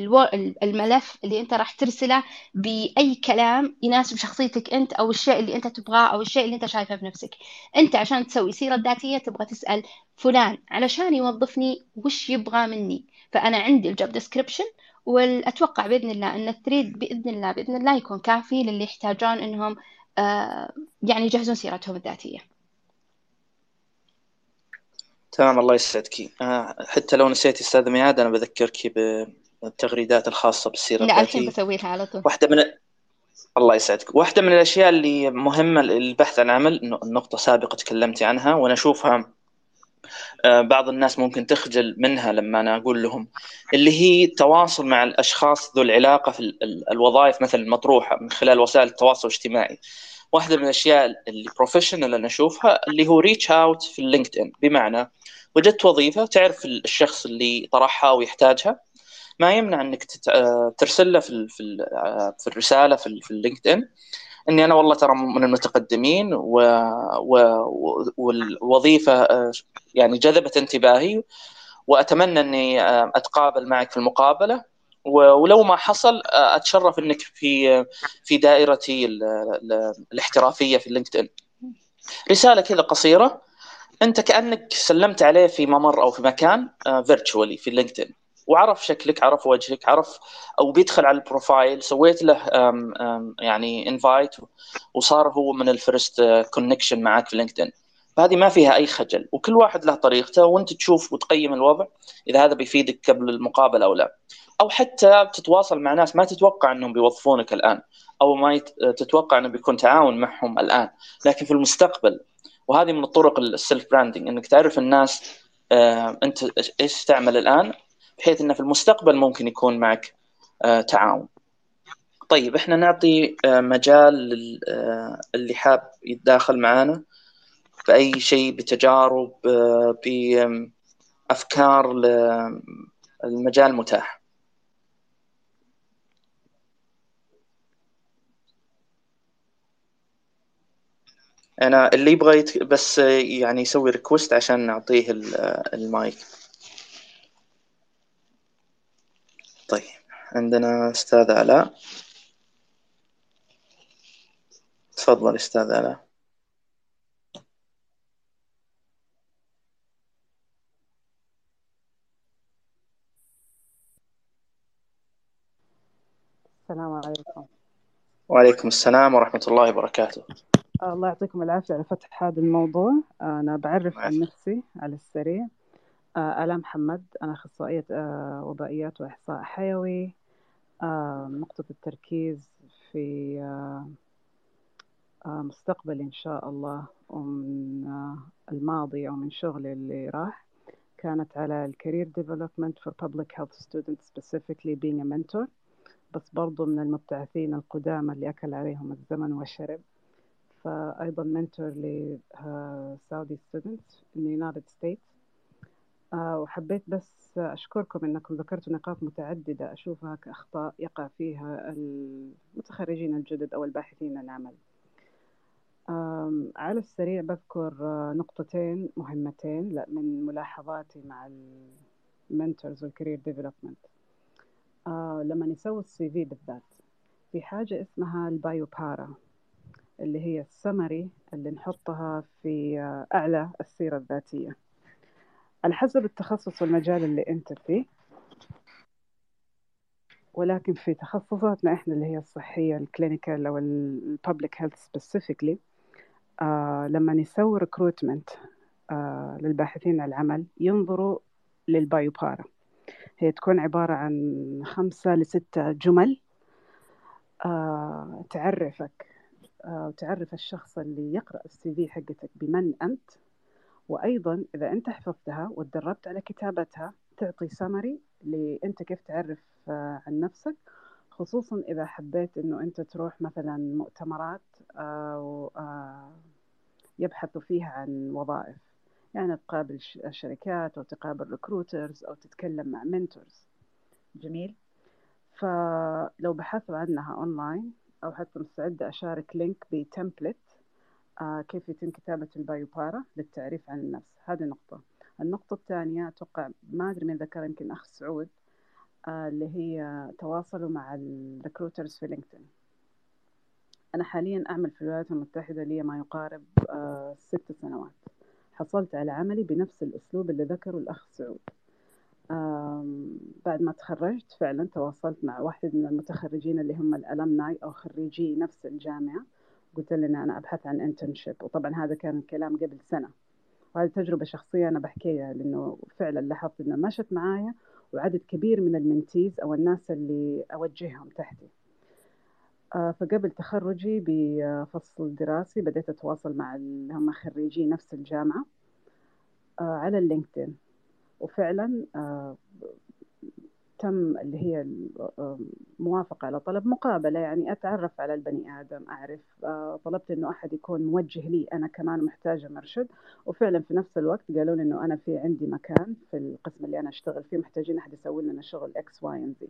الملف اللي أنت راح ترسله بأي كلام يناسب شخصيتك أنت أو الشيء اللي أنت تبغاه أو الشيء اللي أنت شايفه بنفسك. أنت عشان تسوي سيرة ذاتية تبغى تسأل فلان علشان يوظفني وش يبغى مني. فأنا عندي الجوب ديسكريبشن وأتوقع بإذن الله أن الثريد بإذن الله بإذن الله يكون كافي للي يحتاجون إنهم آه، يعني يجهزون سيرتهم الذاتية. تمام الله يسعدك. آه، حتى لو نسيتي أستاذ ميعاد أنا بذكرك بالتغريدات الخاصة بالسيرة لا الحين بسوي لها على طول. واحدة من الله يسعدك. واحدة من الأشياء اللي مهمة للبحث عن عمل النقطه سابقة تكلمتي عنها وأنا اشوفها آه، بعض الناس ممكن تخجل منها لما أنا أقول لهم اللي هي التواصل مع الأشخاص ذو العلاقة في الوظائف مثلا المطروحة من خلال وسائل التواصل الاجتماعي. واحدة من الأشياء اللي professional أنا أشوفها اللي هو reach out في ال LinkedIn بمعنى وجدت وظيفة تعرف الشخص اللي طرحها ويحتاجها ما يمنع إنك ترسل له في في الرسالة في ال LinkedIn إني أنا والله ترى من المتقدمين و... و... والوظيفة يعني جذبت انتباهي وأتمنى إني أتقابل معك في المقابلة. ولو ما حصل أتشرف إنك في في دائرتي الاحترافية في ال LinkedIn رسالة كذا قصيرة. أنت كأنك سلمت عليه في ممر أو في مكان virtually في ال LinkedIn وعرف شكلك عرف وجهك عرف أو بيدخل على ال profile سويت له يعني invite وصار هو من ال first connection معك في LinkedIn فهذه ما فيها أي خجل وكل واحد له طريقته وأنت تشوف وتقيم الوضع إذا هذا بيفيدك قبل المقابلة أو لا. أو حتى تتواصل مع ناس ما تتوقع إنهم بيوظفونك الآن أو ما تتوقع إنه بيكون تعاون معهم الآن لكن في المستقبل. وهذه من الطرق ال self branding إنك تعرف الناس آه أنت إيش تعمل الآن بحيث إنه في المستقبل ممكن يكون معك آه تعاون. طيب إحنا نعطي آه مجال اللي حاب يتداخل معنا بأي شيء بتجارب بأفكار المجال متاح. أنا اللي يبغى. بس يعني يسوي ريكوست عشان نعطيه المايك. طيب عندنا أستاذ علاء. تفضل أستاذ علاء. السلام عليكم. وعليكم السلام ورحمة الله وبركاته. الله يعطيكم العافية. على فتح هذا الموضوع. أنا بعرف عن نفسي على السريع. آلاء محمد. أنا أخصائية وبائيات وإحصاء حيوي. نقطة التركيز في مستقبلي إن شاء الله ومن الماضي أو من شغلي اللي راح. كانت على ال career development for public health students specifically being a mentor. بس برضو من المبتعثين القدامى اللي أكل عليهم الزمن والشرب فأيضا منتور لسعودي students in the United States. وحبيت بس أشكركم أنكم ذكرتوا نقاط متعددة أشوفها كأخطاء يقع فيها المتخرجين الجدد أو الباحثين عن عمل. على السريع بذكر نقطتين مهمتين من ملاحظاتي مع ال mentors وال career development آه لما نسوي ال CV بالذات في حاجة اسمها ال bio para اللي هي السمري اللي نحطها في آه أعلى السيرة الذاتية. على حسب التخصص والمجال اللي أنت فيه. ولكن في تخصصاتنا إحنا اللي هي الصحية ال clinical أو ال public health specifically لما نسوي recruitment آه للباحثين عن العمل ينظروا للبايو بارا هي تكون عبارة عن خمسة لستة جمل آه تعرفك. وتعرف الشخص اللي يقرأ السي في حقتك بمن أنت. وأيضا إذا أنت حفظتها وتدربت على كتابتها تعطي سمري لأنت كيف تعرف آه عن نفسك. خصوصا إذا حبيت إنه أنت تروح مثلا مؤتمرات أو آه يبحثوا فيها عن وظائف. يعني تقابل شركات أو تقابل recruiters أو تتكلم مع mentors جميل. فلو بحثوا عنها أونلاين أو حتى مستعدة أشارك link ب template آه كيف يتم كتابة ال bio para للتعريف عن النفس. هذه نقطة. النقطة الثانية أتوقع ما أدري من ذكر يمكن أخ سعود آه اللي هي تواصلوا مع ال recruiters في LinkedIn. أنا حاليا أعمل في الولايات المتحدة لي ما يقارب آه ست سنوات. حصلت على عملي بنفس الأسلوب اللي ذكره الأخ سعود. بعد ما تخرجت فعلا تواصلت مع واحد من المتخرجين اللي هم ال alumni أو خريجي نفس الجامعة. قلت إن أنا أبحث عن internship وطبعا هذا كان الكلام قبل سنة. وهذه تجربة شخصية أنا بحكيها لأنه فعلا لاحظت إنه مشت معايا وعدد كبير من ال mentees أو الناس اللي أوجههم تحتي. آه، فقبل تخرجي بفصل دراسي بديت أتواصل مع هم خريجي نفس الجامعة آه، على ال LinkedIn وفعلا آه، تم اللي هي الموافقة على طلب مقابلة. يعني أتعرف على البني آدم أعرف طلبت إنه أحد يكون موجه لي أنا كمان محتاجة مرشد. وفعلا في نفس الوقت قالوا لي إنه أنا في عندي مكان في القسم اللي أنا أشتغل فيه محتاجين أحد يسوي لنا شغل XYZ.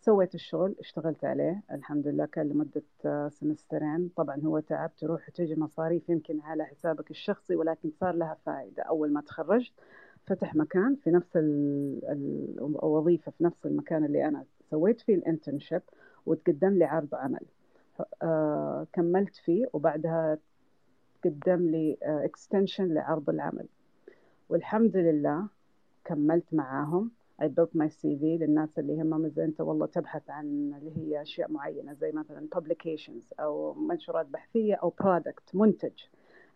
سويت الشغل اشتغلت عليه. الحمد لله كان لمدة سمسترين. طبعا هو تعب تروح وتجي مصاريف يمكن على حسابك الشخصي ولكن صار لها فائدة أول ما تخرجت فتح مكان في نفس الوظيفة في نفس المكان اللي أنا سويت فيه ال internship وتقدم لي عرض عمل. آه كملت فيه وبعدها قدم لي extension آه لعرض العمل. والحمد لله كملت معاهم. I built my CV للناس اللي هم مثلا أنت والله تبحث عن اللي هي أشياء معينة زي مثلا publications أو منشورات بحثية أو product منتج.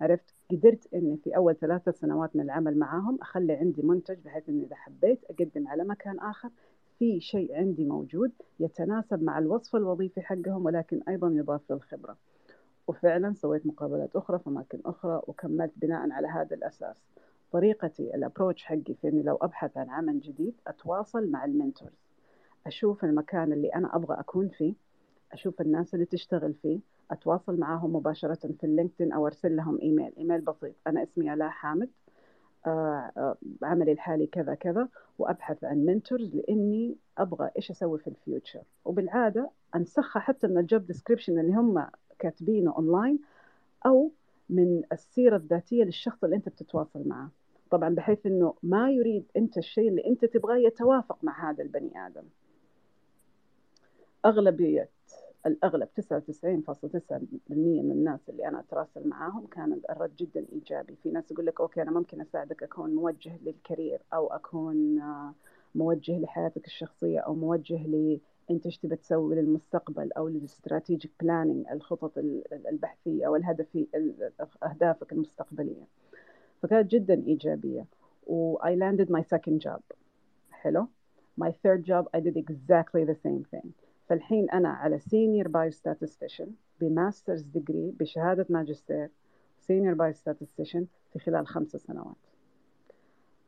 عرفت؟ قدرت إني في أول ثلاثة سنوات من العمل معاهم أخلي عندي منتج بحيث إني إذا حبيت أقدم على مكان آخر في شيء عندي موجود يتناسب مع الوصف الوظيفي حقهم ولكن أيضا يضاف للخبرة. وفعلا سويت مقابلات أخرى في أماكن أخرى وكملت بناء على هذا الأساس. طريقتي ال approach حقي في إني لو أبحث عن عمل جديد أتواصل مع ال mentors. أشوف المكان اللي أنا أبغى أكون فيه أشوف الناس اللي تشتغل فيه أتواصل معهم مباشرة في ال LinkedIn أو أرسل لهم إيميل. إيميل بسيط. أنا اسمي الاء حامد. آه، آه، عملي الحالي كذا كذا. وأبحث عن mentors لإني أبغى إيش أسوي في ال future. وبالعادة أنسخها حتى من ال job description اللي هم كاتبينه اونلاين أو من السيرة الذاتية للشخص اللي أنت بتتواصل معه. طبعا بحيث إنه ما يريد أنت الشيء اللي أنت تبغاه يتوافق مع هذا البني آدم. أغلبية الأغلب 99.9% من الناس اللي أنا أتراسل معاهم كان الرد جدا إيجابي. في ناس يقول لك okay أنا ممكن أساعدك أكون موجه لل career أو أكون آه، موجه لحياتك الشخصية أو موجه ل أنت إيش تبي تسوي للمستقبل أو لل strategic planning الخطط البحثية أو الهدفي أهدافك المستقبلية. فكانت جدا إيجابية. و I landed my second job. حلو؟ My third job I did exactly the same thing. فالحين أنا على senior biostatistician ب master's degree بشهادة ماجستير senior biostatistician في خلال خمس سنوات.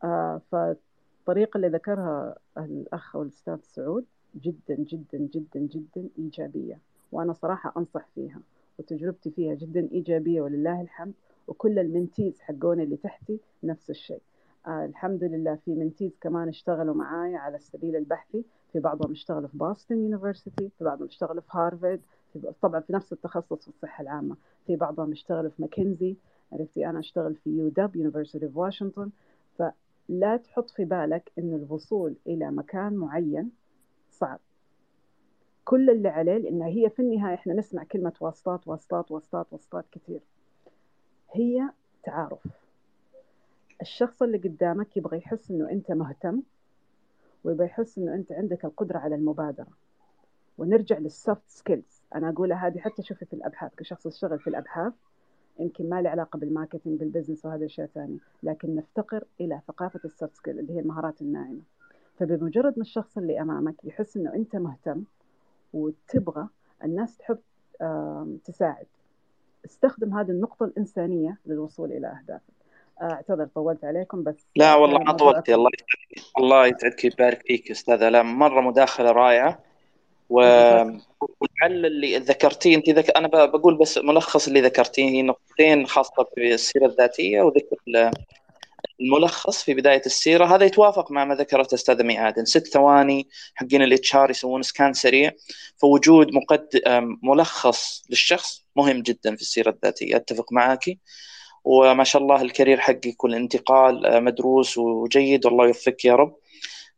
آه فالطريقة اللي ذكرها الأخ أو الأستاذ سعود جدا جدا جدا جدا إيجابية وأنا صراحة أنصح فيها وتجربتي فيها جدا إيجابية ولله الحمد وكل ال mentees حقوني اللي تحتي نفس الشيء. آه الحمد لله في mentees كمان اشتغلوا معايا على السبيل البحثي في بعضهم اشتغلوا في بوسطن University في بعضهم اشتغلوا في هارفارد في طبعا في نفس التخصص في الصحة العامة. في بعضهم اشتغلوا في ماكنزي عرفتي أنا أشتغل في UW University في واشنطن فلا تحط في بالك إن الوصول إلى مكان معين صعب. كل اللي عليه لأن هي في النهاية إحنا نسمع كلمة واسطات واسطات واسطات واسطات كثير هي تعارف. الشخص اللي قدامك يبغى يحس إنه أنت مهتم. ويبغى يحس إنه أنت عندك القدرة على المبادرة. ونرجع لل soft skills أنا اقولها هذه حتى شوفي في الأبحاث. كشخص يشتغل في الأبحاث يمكن ما له علاقة بال marketing بال business وهذا اشياء ثانية لكن نفتقر إلى ثقافة ال soft skill اللي هي المهارات الناعمة. فبمجرد ما الشخص اللي أمامك يحس إنه أنت مهتم وتبغى الناس تحب تساعد. استخدم هذه النقطة الإنسانية للوصول إلى أهدافك. أعتذر طولت عليكم بس لا والله ما طولتي الله الله يسعدك ويبارك فيك أستاذ الاء مرة مداخلة رائعة. و... ولعل اللي ذكرتيه أنت ذك... أنا بقول بس ملخص اللي ذكرتيه هي نقطتين خاصة بالسيره الذاتية وذكر الملخص في بداية السيرة. هذا يتوافق مع ما ذكرته أستاذة ميعاد. ست ثواني حقين ال HR يسوون scan سريع. فوجود مقد ملخص للشخص مهم جدا في السيرة الذاتية. أتفق معك وما شاء الله ال career حقك والانتقال آه، مدروس وجيد والله يوفقك يا رب.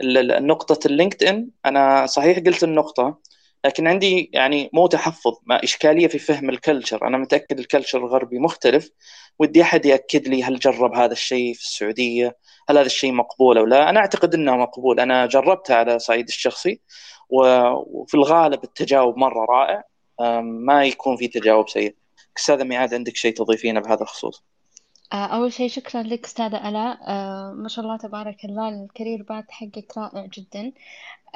النقطة ال LinkedIn أنا صحيح قلت النقطة لكن عندي يعني مو تحفظ ما إشكالية في فهم ال culture أنا متأكد ال culture الغربي مختلف ودي أحد يأكد لي هل جرب هذا الشيء في السعودية هل هذا الشيء مقبول أو لا. أنا أعتقد إنه مقبول. أنا جربته على صعيد الشخصي وفي الغالب التجاوب مرة رائع. ما يكون في تجاوب سيء. استاذه ميعاد عندك شيء تضيفينه بهذا الخصوص؟ آه، أول شيء شكرا لك أستاذة آلاء آه، ما شاء الله تبارك الله الكارير بعد حقك رائع جدا.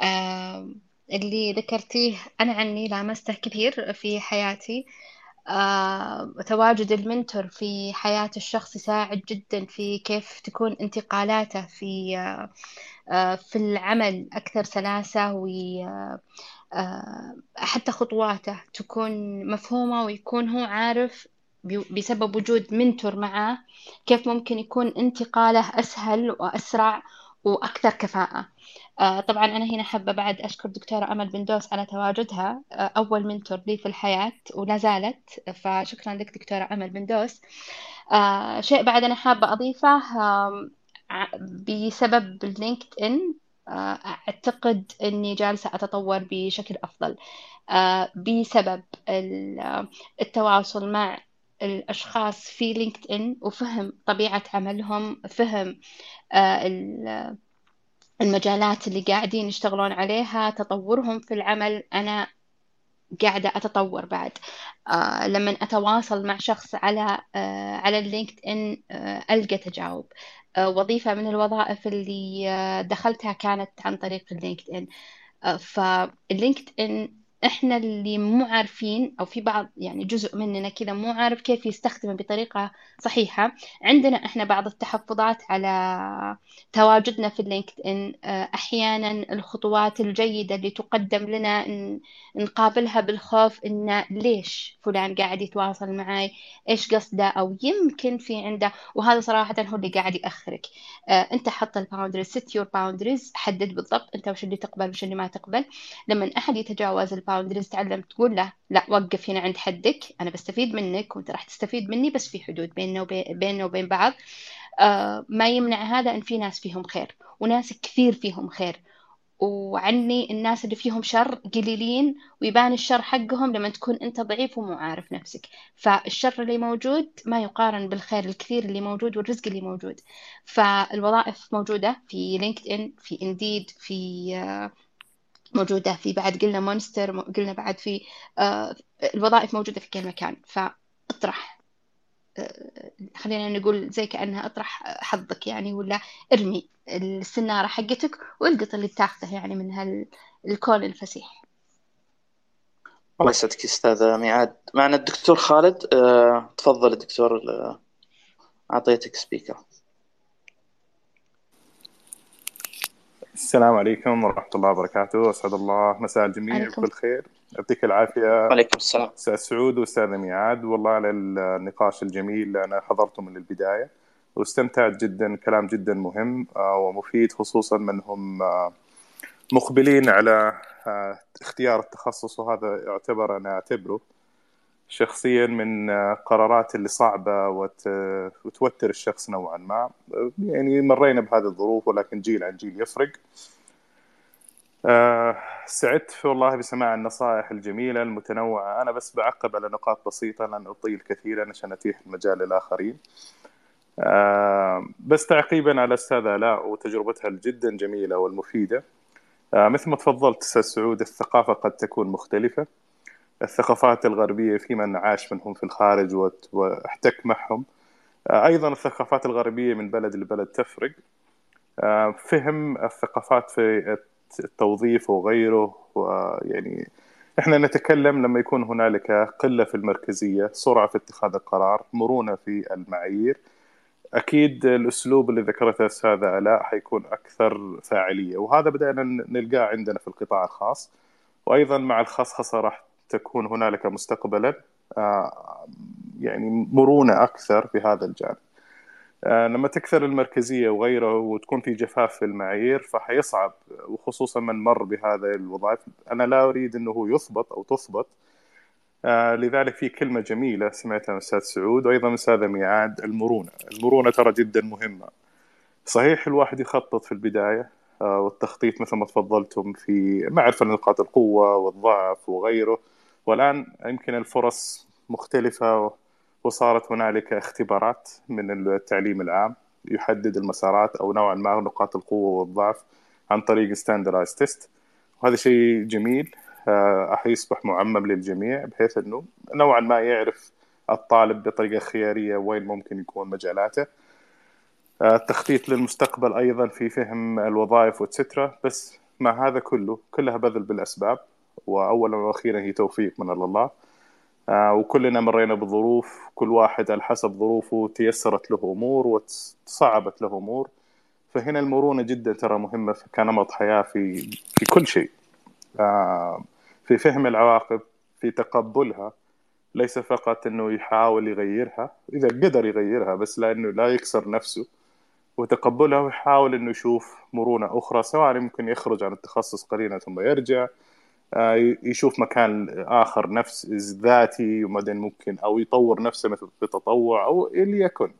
آه، اللي ذكرتيه أنا عني لامسته كثير في حياتي. تواجد المنتور في حياة الشخص يساعد جدا في كيف تكون انتقالاته في في العمل أكثر سلاسة و حتى خطواته تكون مفهومة ويكون هو عارف بسبب وجود منتور معاه كيف ممكن يكون انتقاله أسهل وأسرع وأكثر كفاءة. آه، طبعا أنا هنا حابة بعد أشكر دكتورة أمل بندوس على تواجدها. آه، أول منتور لي في الحياة ولا زالت فشكرا لك دكتورة أمل بندوس آه، شيء بعد أنا حابة أضيفه بسبب اللينكد إن أعتقد أني جالسة أتطور بشكل أفضل. بسبب التواصل مع الأشخاص في لينكد إن وفهم طبيعة عملهم فهم آه، المجالات اللي قاعدين يشتغلون عليها تطورهم في العمل. أنا قاعدة أتطور بعد. آه لما أتواصل مع شخص على آه على ال LinkedIn ألقى تجاوب. وظيفة من الوظائف اللي دخلتها كانت عن طريق ال LinkedIn فال LinkedIn إحنا اللي مو عارفين أو في بعض يعني جزء مننا كذا مو عارف كيف يستخدمه بطريقة صحيحة. عندنا إحنا بعض التحفظات على تواجدنا في ال LinkedIn آه، أحيانا الخطوات الجيدة اللي تقدم لنا نقابلها بالخوف إن ليش فلان قاعد يتواصل معي إيش قصده؟ أو يمكن في عنده وهذا صراحة هو اللي قاعد يأخرك. آه، أنت حط ال boundaries set your boundaries حدد بالضبط أنت وش اللي تقبل وش اللي ما تقبل. لما أحد يتجاوز ال boundaries تعلم تقول له لا وقف هنا عند حدك أنا بستفيد منك وأنت راح تستفيد مني بس في حدود بيننا وبين وبين بعض. آه ما يمنع هذا إن في ناس فيهم خير وناس كثير فيهم خير. وعني الناس اللي فيهم شر قليلين ويبان الشر حقهم لما تكون أنت ضعيف ومو عارف نفسك. فالشر اللي موجود ما يقارن بالخير الكثير اللي موجود والرزق اللي موجود. فالوظائف موجودة في لينكد ان في إنديد في آه موجودة في بعد قلنا مونستر قلنا بعد في آه، الوظائف موجودة في كل مكان. فأطرح آه، خلينا نقول زي كأنها أطرح حظك يعني ولا ارمي السنارة حقتك والقط اللي بتاخذه يعني من هالكون الفسيح. الله يسعدك أستاذ ميعاد. معنا الدكتور خالد أه، تفضل الدكتور أعطيتك سبيكر السلام عليكم ورحمة الله وبركاته، أسعد الله مساء الجميع بكل خير، يعطيك العافية. وعليكم السلام. أستاذ سعود وأستاذ ميعاد، والله على النقاش الجميل اللي أنا حضرته من البداية. واستمتعت جدا كلام جدا مهم آه، ومفيد خصوصا من هم آه، مقبلين على آه، اختيار التخصص وهذا يعتبر أنا أعتبره. شخصيا من قرارات اللي صعبة وتوتر الشخص نوعا ما. يعني مرينا بهذه الظروف ولكن جيل عن جيل يفرق. آه، سعدت والله بسماع النصائح الجميلة المتنوعة. أنا بس بعقب على نقاط بسيطة لن أطيل كثيرا عشان أتيح المجال للآخرين. آه، بس تعقيبا على أستاذ آلاء وتجربتها جدا جميلة والمفيدة. آه، مثل ما تفضلت أستاذ سعود الثقافة قد تكون مختلفة. الثقافات الغربية في من عاش منهم في الخارج واحتك معهم. آه، أيضا الثقافات الغربية من بلد لبلد تفرق. آه، فهم الثقافات في التوظيف وغيره ويعني إحنا نتكلم لما يكون هنالك قلة في المركزية، سرعة في اتخاذ القرار، مرونة في المعايير. أكيد الأسلوب اللي ذكرته استاذه ألاء حيكون أكثر فاعلية وهذا بدأنا نلقاه عندنا في القطاع الخاص. وأيضا مع الخصخصة راح تكون هنالك مستقبلا آه، يعني مرونة أكثر في هذا الجانب. آه، لما تكثر المركزية وغيره وتكون في جفاف في المعايير فحيصعب وخصوصا من مر بهذا الوظائف أنا لا أريد أنه يثبط أو تثبط آه، لذلك في كلمة جميلة سمعتها من أستاذ سعود وأيضا من أستاذ ميعاد المرونة، المرونة ترى جدا مهمة. صحيح الواحد يخطط في البداية والتخطيط مثل ما تفضلتم في معرفة نقاط القوة والضعف وغيره والآن يمكن الفرص مختلفة وصارت هنالك اختبارات من التعليم العام يحدد المسارات أو نوعا ما نقاط القوة والضعف عن طريق standardized test وهذا شيء جميل راح يصبح معمم للجميع بحيث إنه نوعا ما يعرف الطالب بطريقة خيارية وين ممكن يكون مجالاته. التخطيط للمستقبل أيضا في فهم الوظائف و etcetera بس مع هذا كله كلها بذل بالأسباب. واولا وأخيرا هي توفيق من الله. آه، وكلنا مرينا بظروف كل واحد على حسب ظروفه تيسرت له أمور وتصعبت له أمور. فهنا المرونة جدا ترى مهمة كنمط حياة في في كل شيء. آه، في فهم العواقب في تقبلها. ليس فقط إنه يحاول يغيرها إذا قدر يغيرها بس لأنه لا يكسر نفسه. وتقبلها ويحاول إنه يشوف مرونة أخرى سواء يمكن يخرج عن التخصص قليلا ثم يرجع. يشوف مكان آخر نفس ذاتي وبعدين ممكن أو يطور نفسه مثل بتطوع أو اللي يكن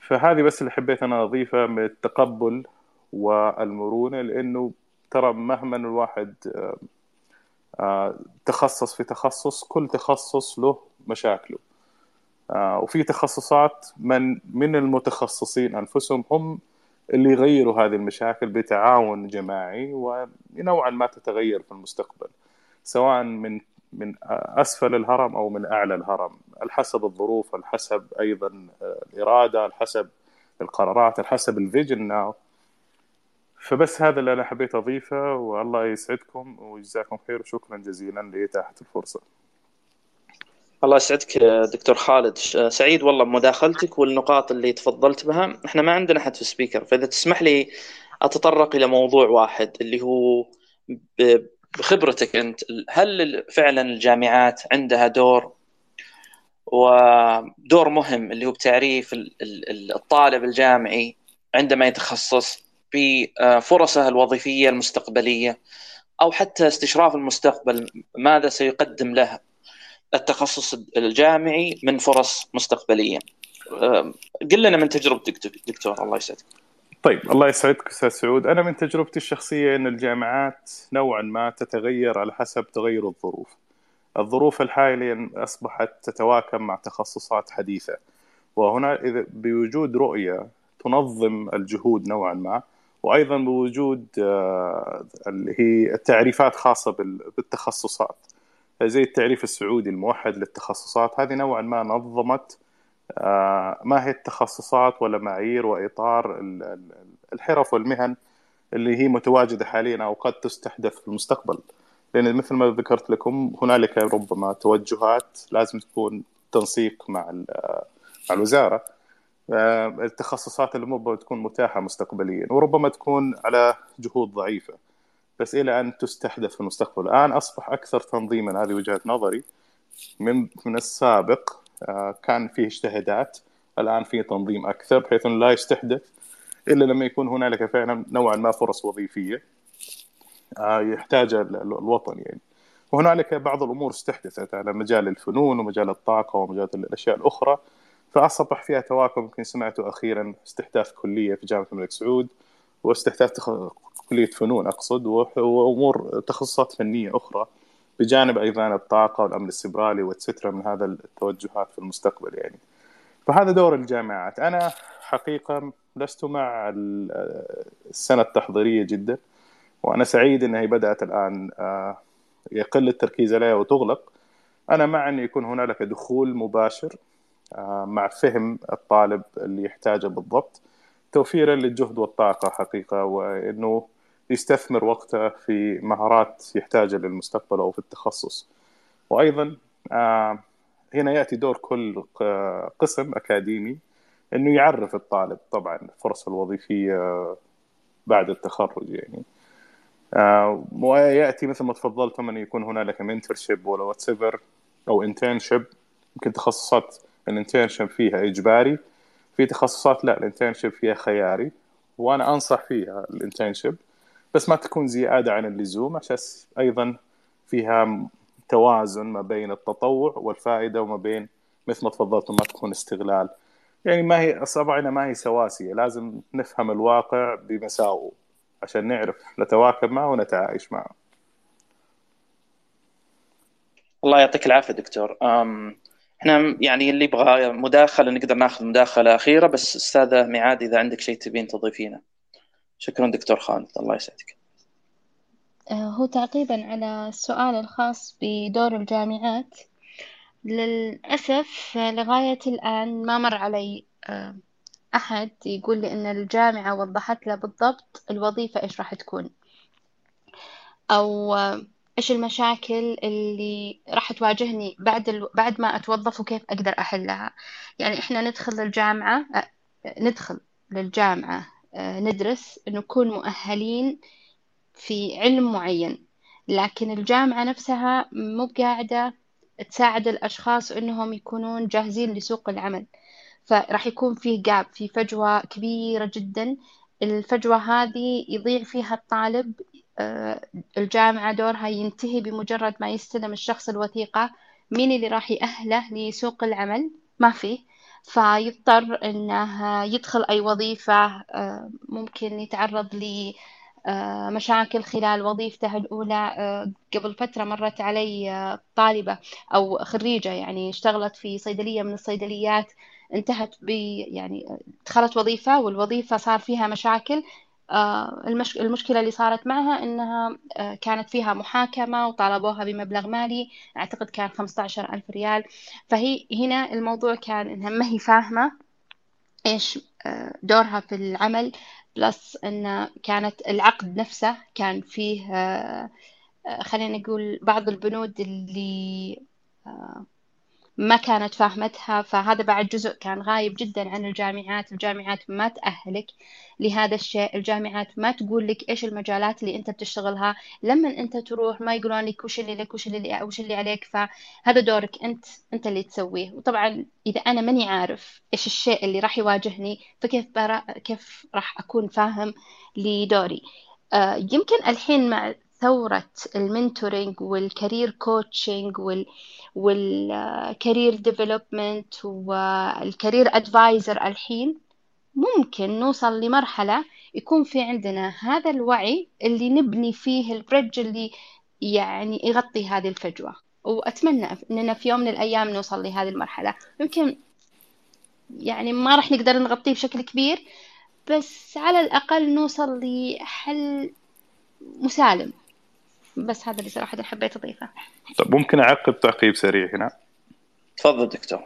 فهذه بس اللي حبيت أنا أضيفها من التقبل والمرونة لأنه ترى مهما الواحد آه، آه، تخصص في تخصص كل تخصص له مشاكله. آه، وفي تخصصات من من المتخصصين أنفسهم هم اللي يغيروا هذه المشاكل بتعاون جماعي ونوعا ما تتغير في المستقبل سواء من من أسفل الهرم أو من أعلى الهرم على حسب الظروف على حسب أيضا الإرادة على حسب القرارات على حسب ال vision now فبس هذا اللي أنا حبيت أضيفه والله يسعدكم ويجزاكم خير وشكرا جزيلا لإتاحة الفرصة. الله يسعدك دكتور خالد. سعيد والله بمداخلتك والنقاط اللي تفضلت بها. إحنا ما عندنا حد في speaker فإذا تسمح لي أتطرق إلى موضوع واحد اللي هو بخبرتك أنت هل فعلا الجامعات عندها دور؟ ودور مهم اللي هو بتعريف الطالب الجامعي عندما يتخصص بفرصه الوظيفية المستقبلية أو حتى استشراف المستقبل ماذا سيقدم له؟ التخصص الجامعي من فرص مستقبلية. قل لنا من تجربتك دكتور الله يسعدك. طيب الله يسعدك أستاذ سعود. أنا من تجربتي الشخصية إن الجامعات نوعا ما تتغير على حسب تغير الظروف. الظروف الحالية أصبحت تتواكب مع تخصصات حديثة. وهنا إذا بوجود رؤية تنظم الجهود نوعا ما وأيضا بوجود آه، اللي هي التعريفات خاصة بالتخصصات. زي التعريف السعودي الموحد للتخصصات. هذه نوعا ما نظمت آه، ما هي التخصصات ولا معايير وإطار الحرف والمهن اللي هي متواجدة حاليا أو قد تستحدث في المستقبل. لأن مثل ما ذكرت لكم هنالك ربما توجهات لازم تكون تنسيق مع مع الوزارة. آه، التخصصات اللي تكون متاحة مستقبليا وربما تكون على جهود ضعيفة. بس إلى أن تستحدث في المستقبل. الآن أصبح أكثر تنظيما هذه وجهة نظري. من من السابق آه، كان فيه اجتهادات الآن في تنظيم أكثر بحيث إنه لا يستحدث إلا لما يكون هنالك فعلا نوعا ما فرص وظيفية آه، يحتاجها الوطن يعني. وهنالك بعض الأمور استحدثت على مجال الفنون ومجال الطاقة ومجال الأشياء الأخرى. فأصبح فيها تواكب يمكن سمعته أخيرا استحداث كلية في جامعة الملك سعود. واستحداث تخ... كلية فنون أقصد وأمور تخصصات فنية أخرى بجانب أيضا الطاقة والأمن السبرالي واتسترا من هذا التوجهات في المستقبل يعني. فهذا دور الجامعات. أنا حقيقة لست مع السنة التحضيرية جدا وأنا سعيد إنها بدأت الآن آه، يقل التركيز عليها وتغلق. أنا مع أن يكون هنالك دخول مباشر آه، مع فهم الطالب اللي يحتاجه بالضبط. توفيرا للجهد والطاقة حقيقة وأنه يستثمر وقته في مهارات يحتاجها للمستقبل أو في التخصص. وأيضا آه، هنا يأتي دور كل قسم أكاديمي أنه يعرف الطالب طبعا الفرص الوظيفية بعد التخرج يعني. آه، ويأتي مثل ما تفضلتم أن يكون هنالك mentorship ولا whatsoever أو internship يمكن تخصصات ال internship فيها إجباري في تخصصات لا ال internship فيها خياري وأنا أنصح فيها ال internship بس ما تكون زيادة عن اللزوم عشان أيضا فيها توازن ما بين التطوع والفائدة وما بين مثل ما تفضلت ما تكون استغلال. يعني ما هي أصابعنا ما هي سواسية لازم نفهم الواقع بمساوئه عشان نعرف نتواكب معه ونتعايش معه. الله يعطيك العافية دكتور. أم إحنا يعني اللي يبغى مداخلة نقدر ناخذ مداخلة أخيرة بس أستاذة ميعاد إذا عندك شيء تبين تضيفينه. شكرا دكتور خالد الله يسعدك. آه، هو تعقيبا على السؤال الخاص بدور الجامعات. للأسف لغاية الآن ما مر علي آه، أحد يقول لي إن الجامعة وضحت له بالضبط الوظيفة إيش راح تكون. أو آه، إيش المشاكل اللي راح تواجهني بعد ال... بعد ما أتوظف وكيف أقدر أحلها؟ يعني إحنا ندخل الجامعة ندخل للجامعة ندرس نكون مؤهلين في علم معين. لكن الجامعة نفسها مو قاعدة تساعد الأشخاص إنهم يكونون جاهزين لسوق العمل. فراح يكون فيه جاب في فجوة كبيرة جدا. الفجوة هذه يضيع فيها الطالب آه، الجامعة دورها ينتهي بمجرد ما يستلم الشخص الوثيقة. مين اللي راح يأهله لسوق العمل؟ ما فيه فيضطر إنه يدخل أي وظيفة آه، ممكن يتعرض آه، مشاكل خلال وظيفته الأولى. آه، قبل فترة مرت علي آه، طالبة أو خريجة يعني اشتغلت في صيدلية من الصيدليات. انتهت ب يعني دخلت وظيفة والوظيفة صار فيها مشاكل. المشكلة اللي صارت معها إنها كانت فيها محاكمة وطالبوها بمبلغ مالي أعتقد كان 15 ألف ريال. فهي هنا الموضوع كان إنها ما هي فاهمة إيش دورها في العمل بلس أن كانت العقد نفسه كان فيه آه، خلينا نقول بعض البنود اللي آه، ما كانت فاهمتها فهذا بعد جزء كان غايب جدا عن الجامعات. الجامعات ما تأهلك لهذا الشيء. الجامعات ما تقول لك إيش المجالات اللي أنت بتشتغلها. لما أنت تروح ما يقولون لك وش اللي لك وش اللي وش اللي عليك. فهذا دورك أنت أنت اللي تسويه. وطبعا إذا أنا ماني عارف إيش الشيء اللي راح يواجهني فكيف كيف راح أكون فاهم لدوري. آه يمكن الحين مع ثورة ال mentoring وال career coaching وال وال career development وال career advisor الحين ممكن نوصل لمرحلة يكون في عندنا هذا الوعي اللي نبني فيه ال bridge اللي يعني يغطي هذه الفجوة. وأتمنى أننا في يوم من الأيام نوصل لهذه المرحلة. يمكن يعني ما راح نقدر نغطيه بشكل كبير بس على الأقل نوصل لحل مسالم. بس هذا اللي صراحة حبيت أضيفه. طب ممكن أعقب تعقيب سريع هنا؟ تفضل دكتور.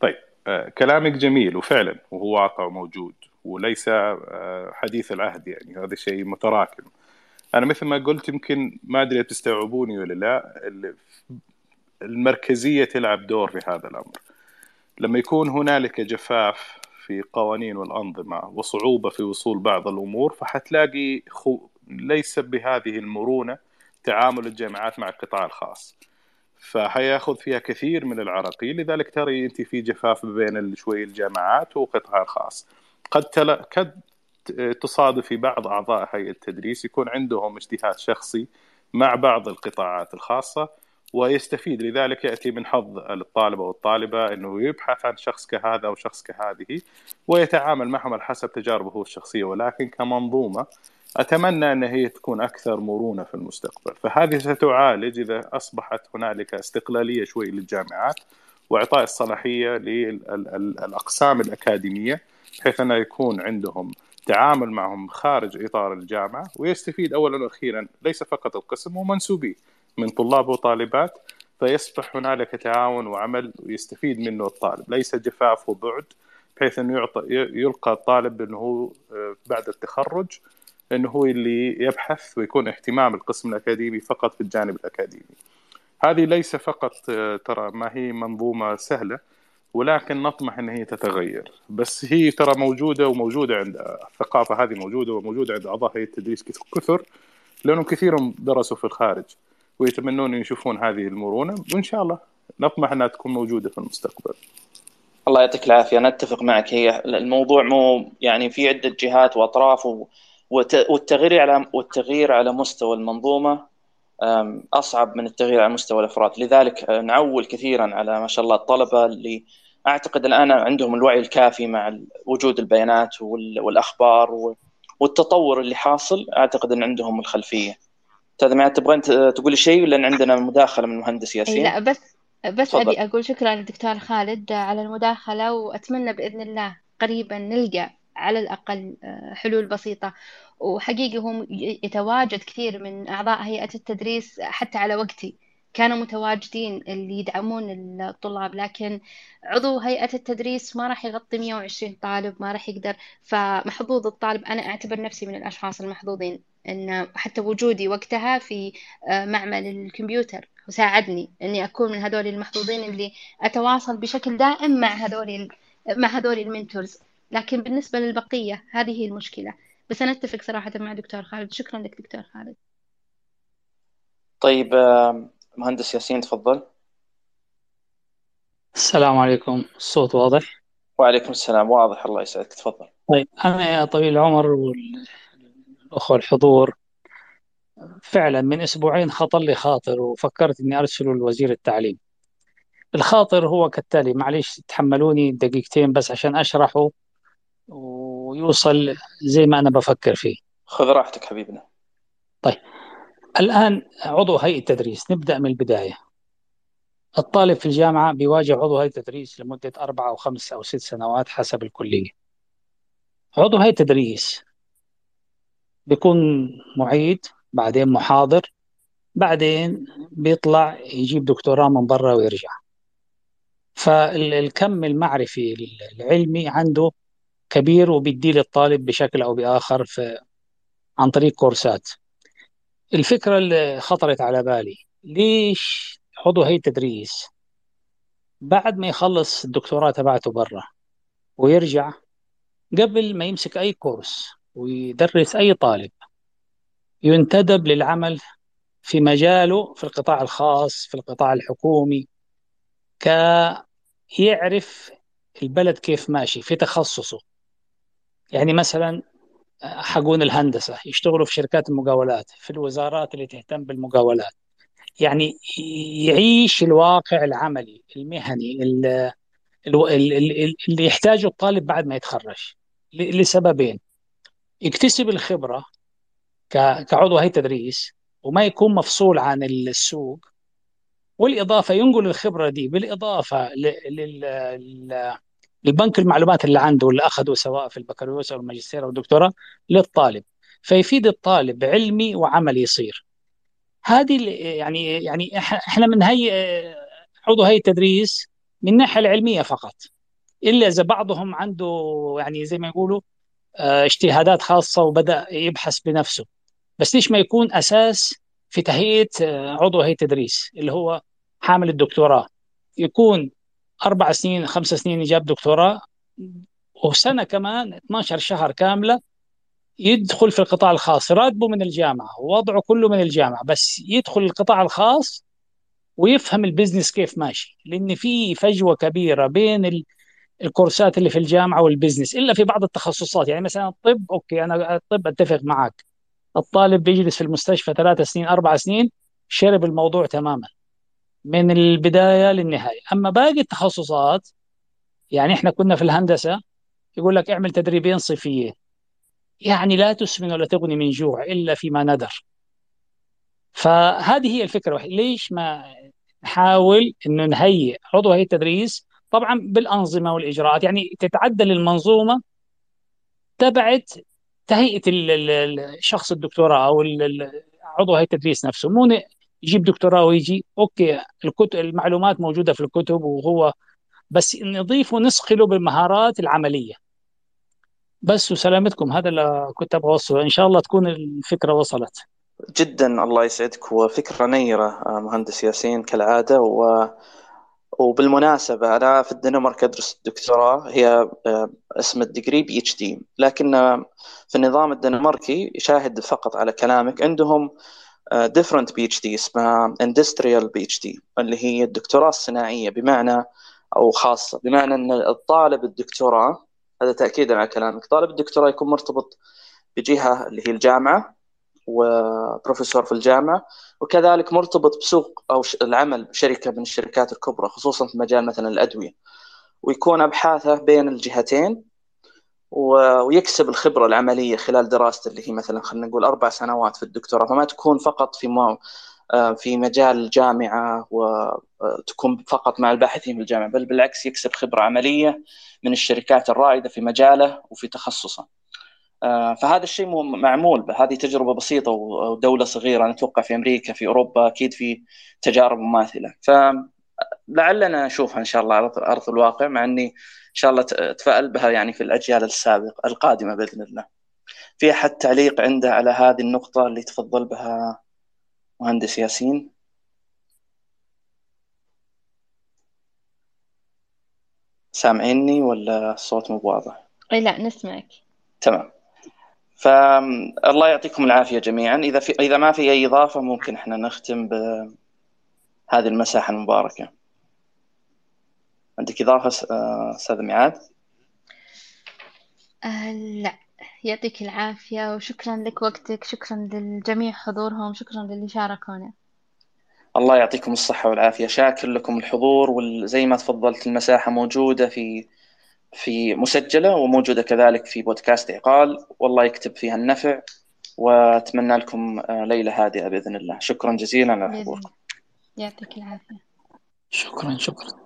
طيب آه كلامك جميل وفعلا وهو واقع موجود وليس آه حديث العهد يعني هذا شيء متراكم. أنا مثل ما قلت يمكن ما أدري تستوعبوني ولا لا المركزية تلعب دور في هذا الأمر. لما يكون هنالك جفاف في قوانين والأنظمة وصعوبة في وصول بعض الأمور فحتلاقي خو... ليس بهذه المرونة تعامل الجامعات مع القطاع الخاص. فحياخذ فيها كثير من العراقيل لذلك ترى أنت في جفاف بين شوي الجامعات والقطاع الخاص. قد تل... قد تصادف في بعض أعضاء هيئة التدريس يكون عندهم اجتهاد شخصي مع بعض القطاعات الخاصة ويستفيد. لذلك يأتي من حظ الطالب أو الطالبه أنه يبحث عن شخص كهذا أو شخص كهذه ويتعامل معهم على حسب تجاربه الشخصية. ولكن كمنظومة أتمنى أن هي تكون أكثر مرونة في المستقبل. فهذه ستعالج إذا أصبحت هنالك استقلالية شوي للجامعات وإعطاء الصلاحية للاقسام الأكاديمية بحيث انه يكون عندهم تعامل معهم خارج إطار الجامعة ويستفيد اولا وأخيرا ليس فقط القسم ومنسوبيه من طلاب وطالبات فيصبح هنالك تعاون وعمل ويستفيد منه الطالب. ليس جفاف وبعد بحيث انه يعطى يلقى الطالب أنه آه، بعد التخرج إنه هو اللي يبحث ويكون اهتمام القسم الأكاديمي فقط في الجانب الأكاديمي. هذه ليس فقط آه، ترى ما هي منظومة سهلة ولكن نطمح إن هي تتغير بس هي ترى موجودة وموجودة عند الثقافة هذه موجودة وموجودة عند اعضاء هيئه التدريس كثر لأنهم كثير درسوا في الخارج ويتمنون يشوفون هذه المرونة وإن شاء الله نطمح إنها تكون موجودة في المستقبل. الله يعطيك العافية أنا أتفق معك هي الموضوع مو يعني في عدة جهات وأطراف والتغيير على والتغيير على مستوى المنظومة أصعب من التغيير على مستوى الأفراد. لذلك آه، نعول كثيرا على ما شاء الله الطلبة اللي أعتقد الآن عندهم الوعي الكافي مع وجود البيانات والأخبار والتطور اللي حاصل. أعتقد إن عندهم الخلفية. أستاذ معاد تبغين تقولي شيء لأن عندنا مداخلة من المهندس ياسين؟ لا بس بس تفضل. أبي أقول شكرا للدكتور خالد على المداخلة وأتمنى بإذن الله قريبا نلقى على الأقل آه، حلول بسيطة. وحقيقي هو يتواجد كثير من أعضاء هيئة التدريس حتى على وقتي. كانوا متواجدين اللي يدعمون الطلاب لكن عضو هيئة التدريس ما راح يغطي 120 طالب ما راح يقدر. فمحظوظ الطالب أنا أعتبر نفسي من الأشخاص المحظوظين أن حتى وجودي وقتها في آه، معمل الكمبيوتر وساعدني إني أكون من هذول المحظوظين اللي أتواصل بشكل دائم مع هذول مع هذول المنتورز. لكن بالنسبة للبقية هذه هي المشكلة. بس أنا أتفق صراحة مع دكتور خالد. شكرا لك دكتور خالد. طيب آه، مهندس ياسين تفضل. السلام عليكم. الصوت واضح؟ وعليكم السلام. واضح الله يسعدك. تفضل. طيب أنا يا طويل العمر والأخوة الحضور فعلا من أسبوعين خطر لي خاطر وفكرت إني أرسله لوزير التعليم. الخاطر هو كالتالي معليش تحملوني دقيقتين بس عشان أشرحه. ويوصل زي ما أنا بفكر فيه. خذ راحتك حبيبنا. الآن عضو هيئة تدريس نبدأ من البداية. الطالب في الجامعة بيواجه عضو هيئة تدريس لمدة أربع أو خمس أو ست سنوات حسب الكلية. عضو هيئة تدريس بيكون معيد بعدين محاضر بعدين بيطلع يجيب دكتوراه من برا ويرجع. فالكم المعرفي العلمي عنده كبير وبيديه للطالب بشكل أو بآخر في عن طريق كورسات. الفكرة اللي خطرت على بالي ليش عضو هيئة تدريس بعد ما يخلص الدكتوراه تبعته برا ويرجع قبل ما يمسك أي كورس ويدرس أي طالب ينتدب للعمل في مجاله في القطاع الخاص في القطاع الحكومي كيعرف البلد كيف ماشي في تخصصه. يعني مثلا حقون الهندسة يشتغلوا في شركات المقاولات في الوزارات اللي تهتم بالمقاولات. يعني يعيش الواقع العملي المهني اللي يحتاجه الطالب بعد ما يتخرج. لسببين. يكتسب الخبرة كعضو هيئة تدريس وما يكون مفصول عن السوق. والإضافة ينقل الخبرة دي بالإضافة للبنك المعلومات اللي عنده اللي أخذه سواء في البكالوريوس أو الماجستير أو الدكتوراه للطالب فيفيد الطالب علمي وعملي يصير. هذه يعني يعني إحنا من هي عضو هيئة تدريس من الناحية العلمية فقط. إلا إذا بعضهم عنده يعني زي ما يقولوا آه، اجتهادات خاصة وبدأ يبحث بنفسه. بس ليش ما يكون أساس في تهيئة آه، عضو هيئة تدريس اللي هو حامل الدكتوراه؟ يكون أربع سنين خمس سنين جاب دكتوراه وسنة كمان 12 شهر كاملة يدخل في القطاع الخاص راتبه من الجامعة ووضعه كله من الجامعة بس يدخل القطاع الخاص ويفهم ال business كيف ماشي لأن في فجوة كبيرة بين الكورسات اللي في الجامعة وال business إلا في بعض التخصصات يعني مثلا الطب okay أنا الطب أتفق معك الطالب بيجلس في المستشفى ثلاث سنين أربع سنين شرب الموضوع تماما. من البداية للنهاية. أما باقي التخصصات يعني إحنا كنا في الهندسة يقول لك اعمل تدريبين صيفيين يعني لا تسمن ولا تغني من جوع إلا فيما ندر فهذه هي الفكرة ليش ما نحاول إنه نهيئ عضو هيئة التدريس؟ طبعا بالأنظمة والإجراءات. يعني تتعدل المنظومة تبعت تهيئة الشخص الدكتوراه أو عضو هيئة التدريس نفسه. مو يجيب دكتوراه ويجي. أوكي الكتب المعلومات موجودة في الكتب وهو بس نضيف ونسقله بالمهارات العملية. بس وسلامتكم هذا اللي كنت أبغى أوصله. إن شاء الله تكون الفكرة وصلت. جدا الله يسعدك. وفكرة نيرة مهندس ياسين كالعادة. و وبالمناسبة أنا في الدنمارك أدرس الدكتوراه. هي آه، اسم ال degree PhD. لكن في النظام الدنماركي شاهد فقط على كلامك. عندهم different PhD اسمها industrial PhD اللي هي الدكتوراه الصناعية بمعنى أو خاصة بمعنى أن الطالب الدكتوراه هذا تأكيدا على كلامك طالب الدكتوراه يكون مرتبط بجهة اللي هي الجامعة وبروفيسور في الجامعة وكذلك مرتبط بسوق أو العمل بشركة من الشركات الكبرى خصوصا في مجال مثلا الأدوية ويكون أبحاثه بين الجهتين ويكسب الخبرة العملية خلال دراسته اللي هي مثلا خلينا نقول أربع سنوات في الدكتوراه فما تكون فقط في مو... في مجال الجامعة وتكون فقط مع الباحثين في الجامعة بل بالعكس يكسب خبرة عملية من الشركات الرائدة في مجاله وفي تخصصه. فهذا الشيء معمول هذه تجربة بسيطة ودوله صغيرة نتوقع في أمريكا في أوروبا أكيد في تجارب مماثلة فلعلنا نشوفها إن شاء الله على أرض الواقع مع إني إن شاء الله اتفائل بها يعني في الأجيال السابقه القادمة بإذن الله. في أحد تعليق عنده على هذه النقطة اللي تفضل بها مهندس ياسين؟ سامعيني ولا الصوت مو واضح؟ إي لا نسمعك تمام فالله يعطيكم العافية جميعا إذا في إذا ما في أي إضافة ممكن إحنا نختم بهذه المساحة المباركة. عندك إضافة أستاذ ميعاد؟ آه لا. يعطيك العافية وشكرا لك وقتك شكرا للجميع حضورهم شكرا للي شاركونا. الله يعطيكم الصحة والعافية. شاكر لكم الحضور وزي ما تفضلت المساحة موجودة في في مسجلة وموجودة كذلك في بودكاست عقال والله يكتب فيها النفع وأتمنى لكم ليلة هادئة بإذن الله. شكرا جزيلا على حضوركم. يعطيك العافية. شكرا شكرا.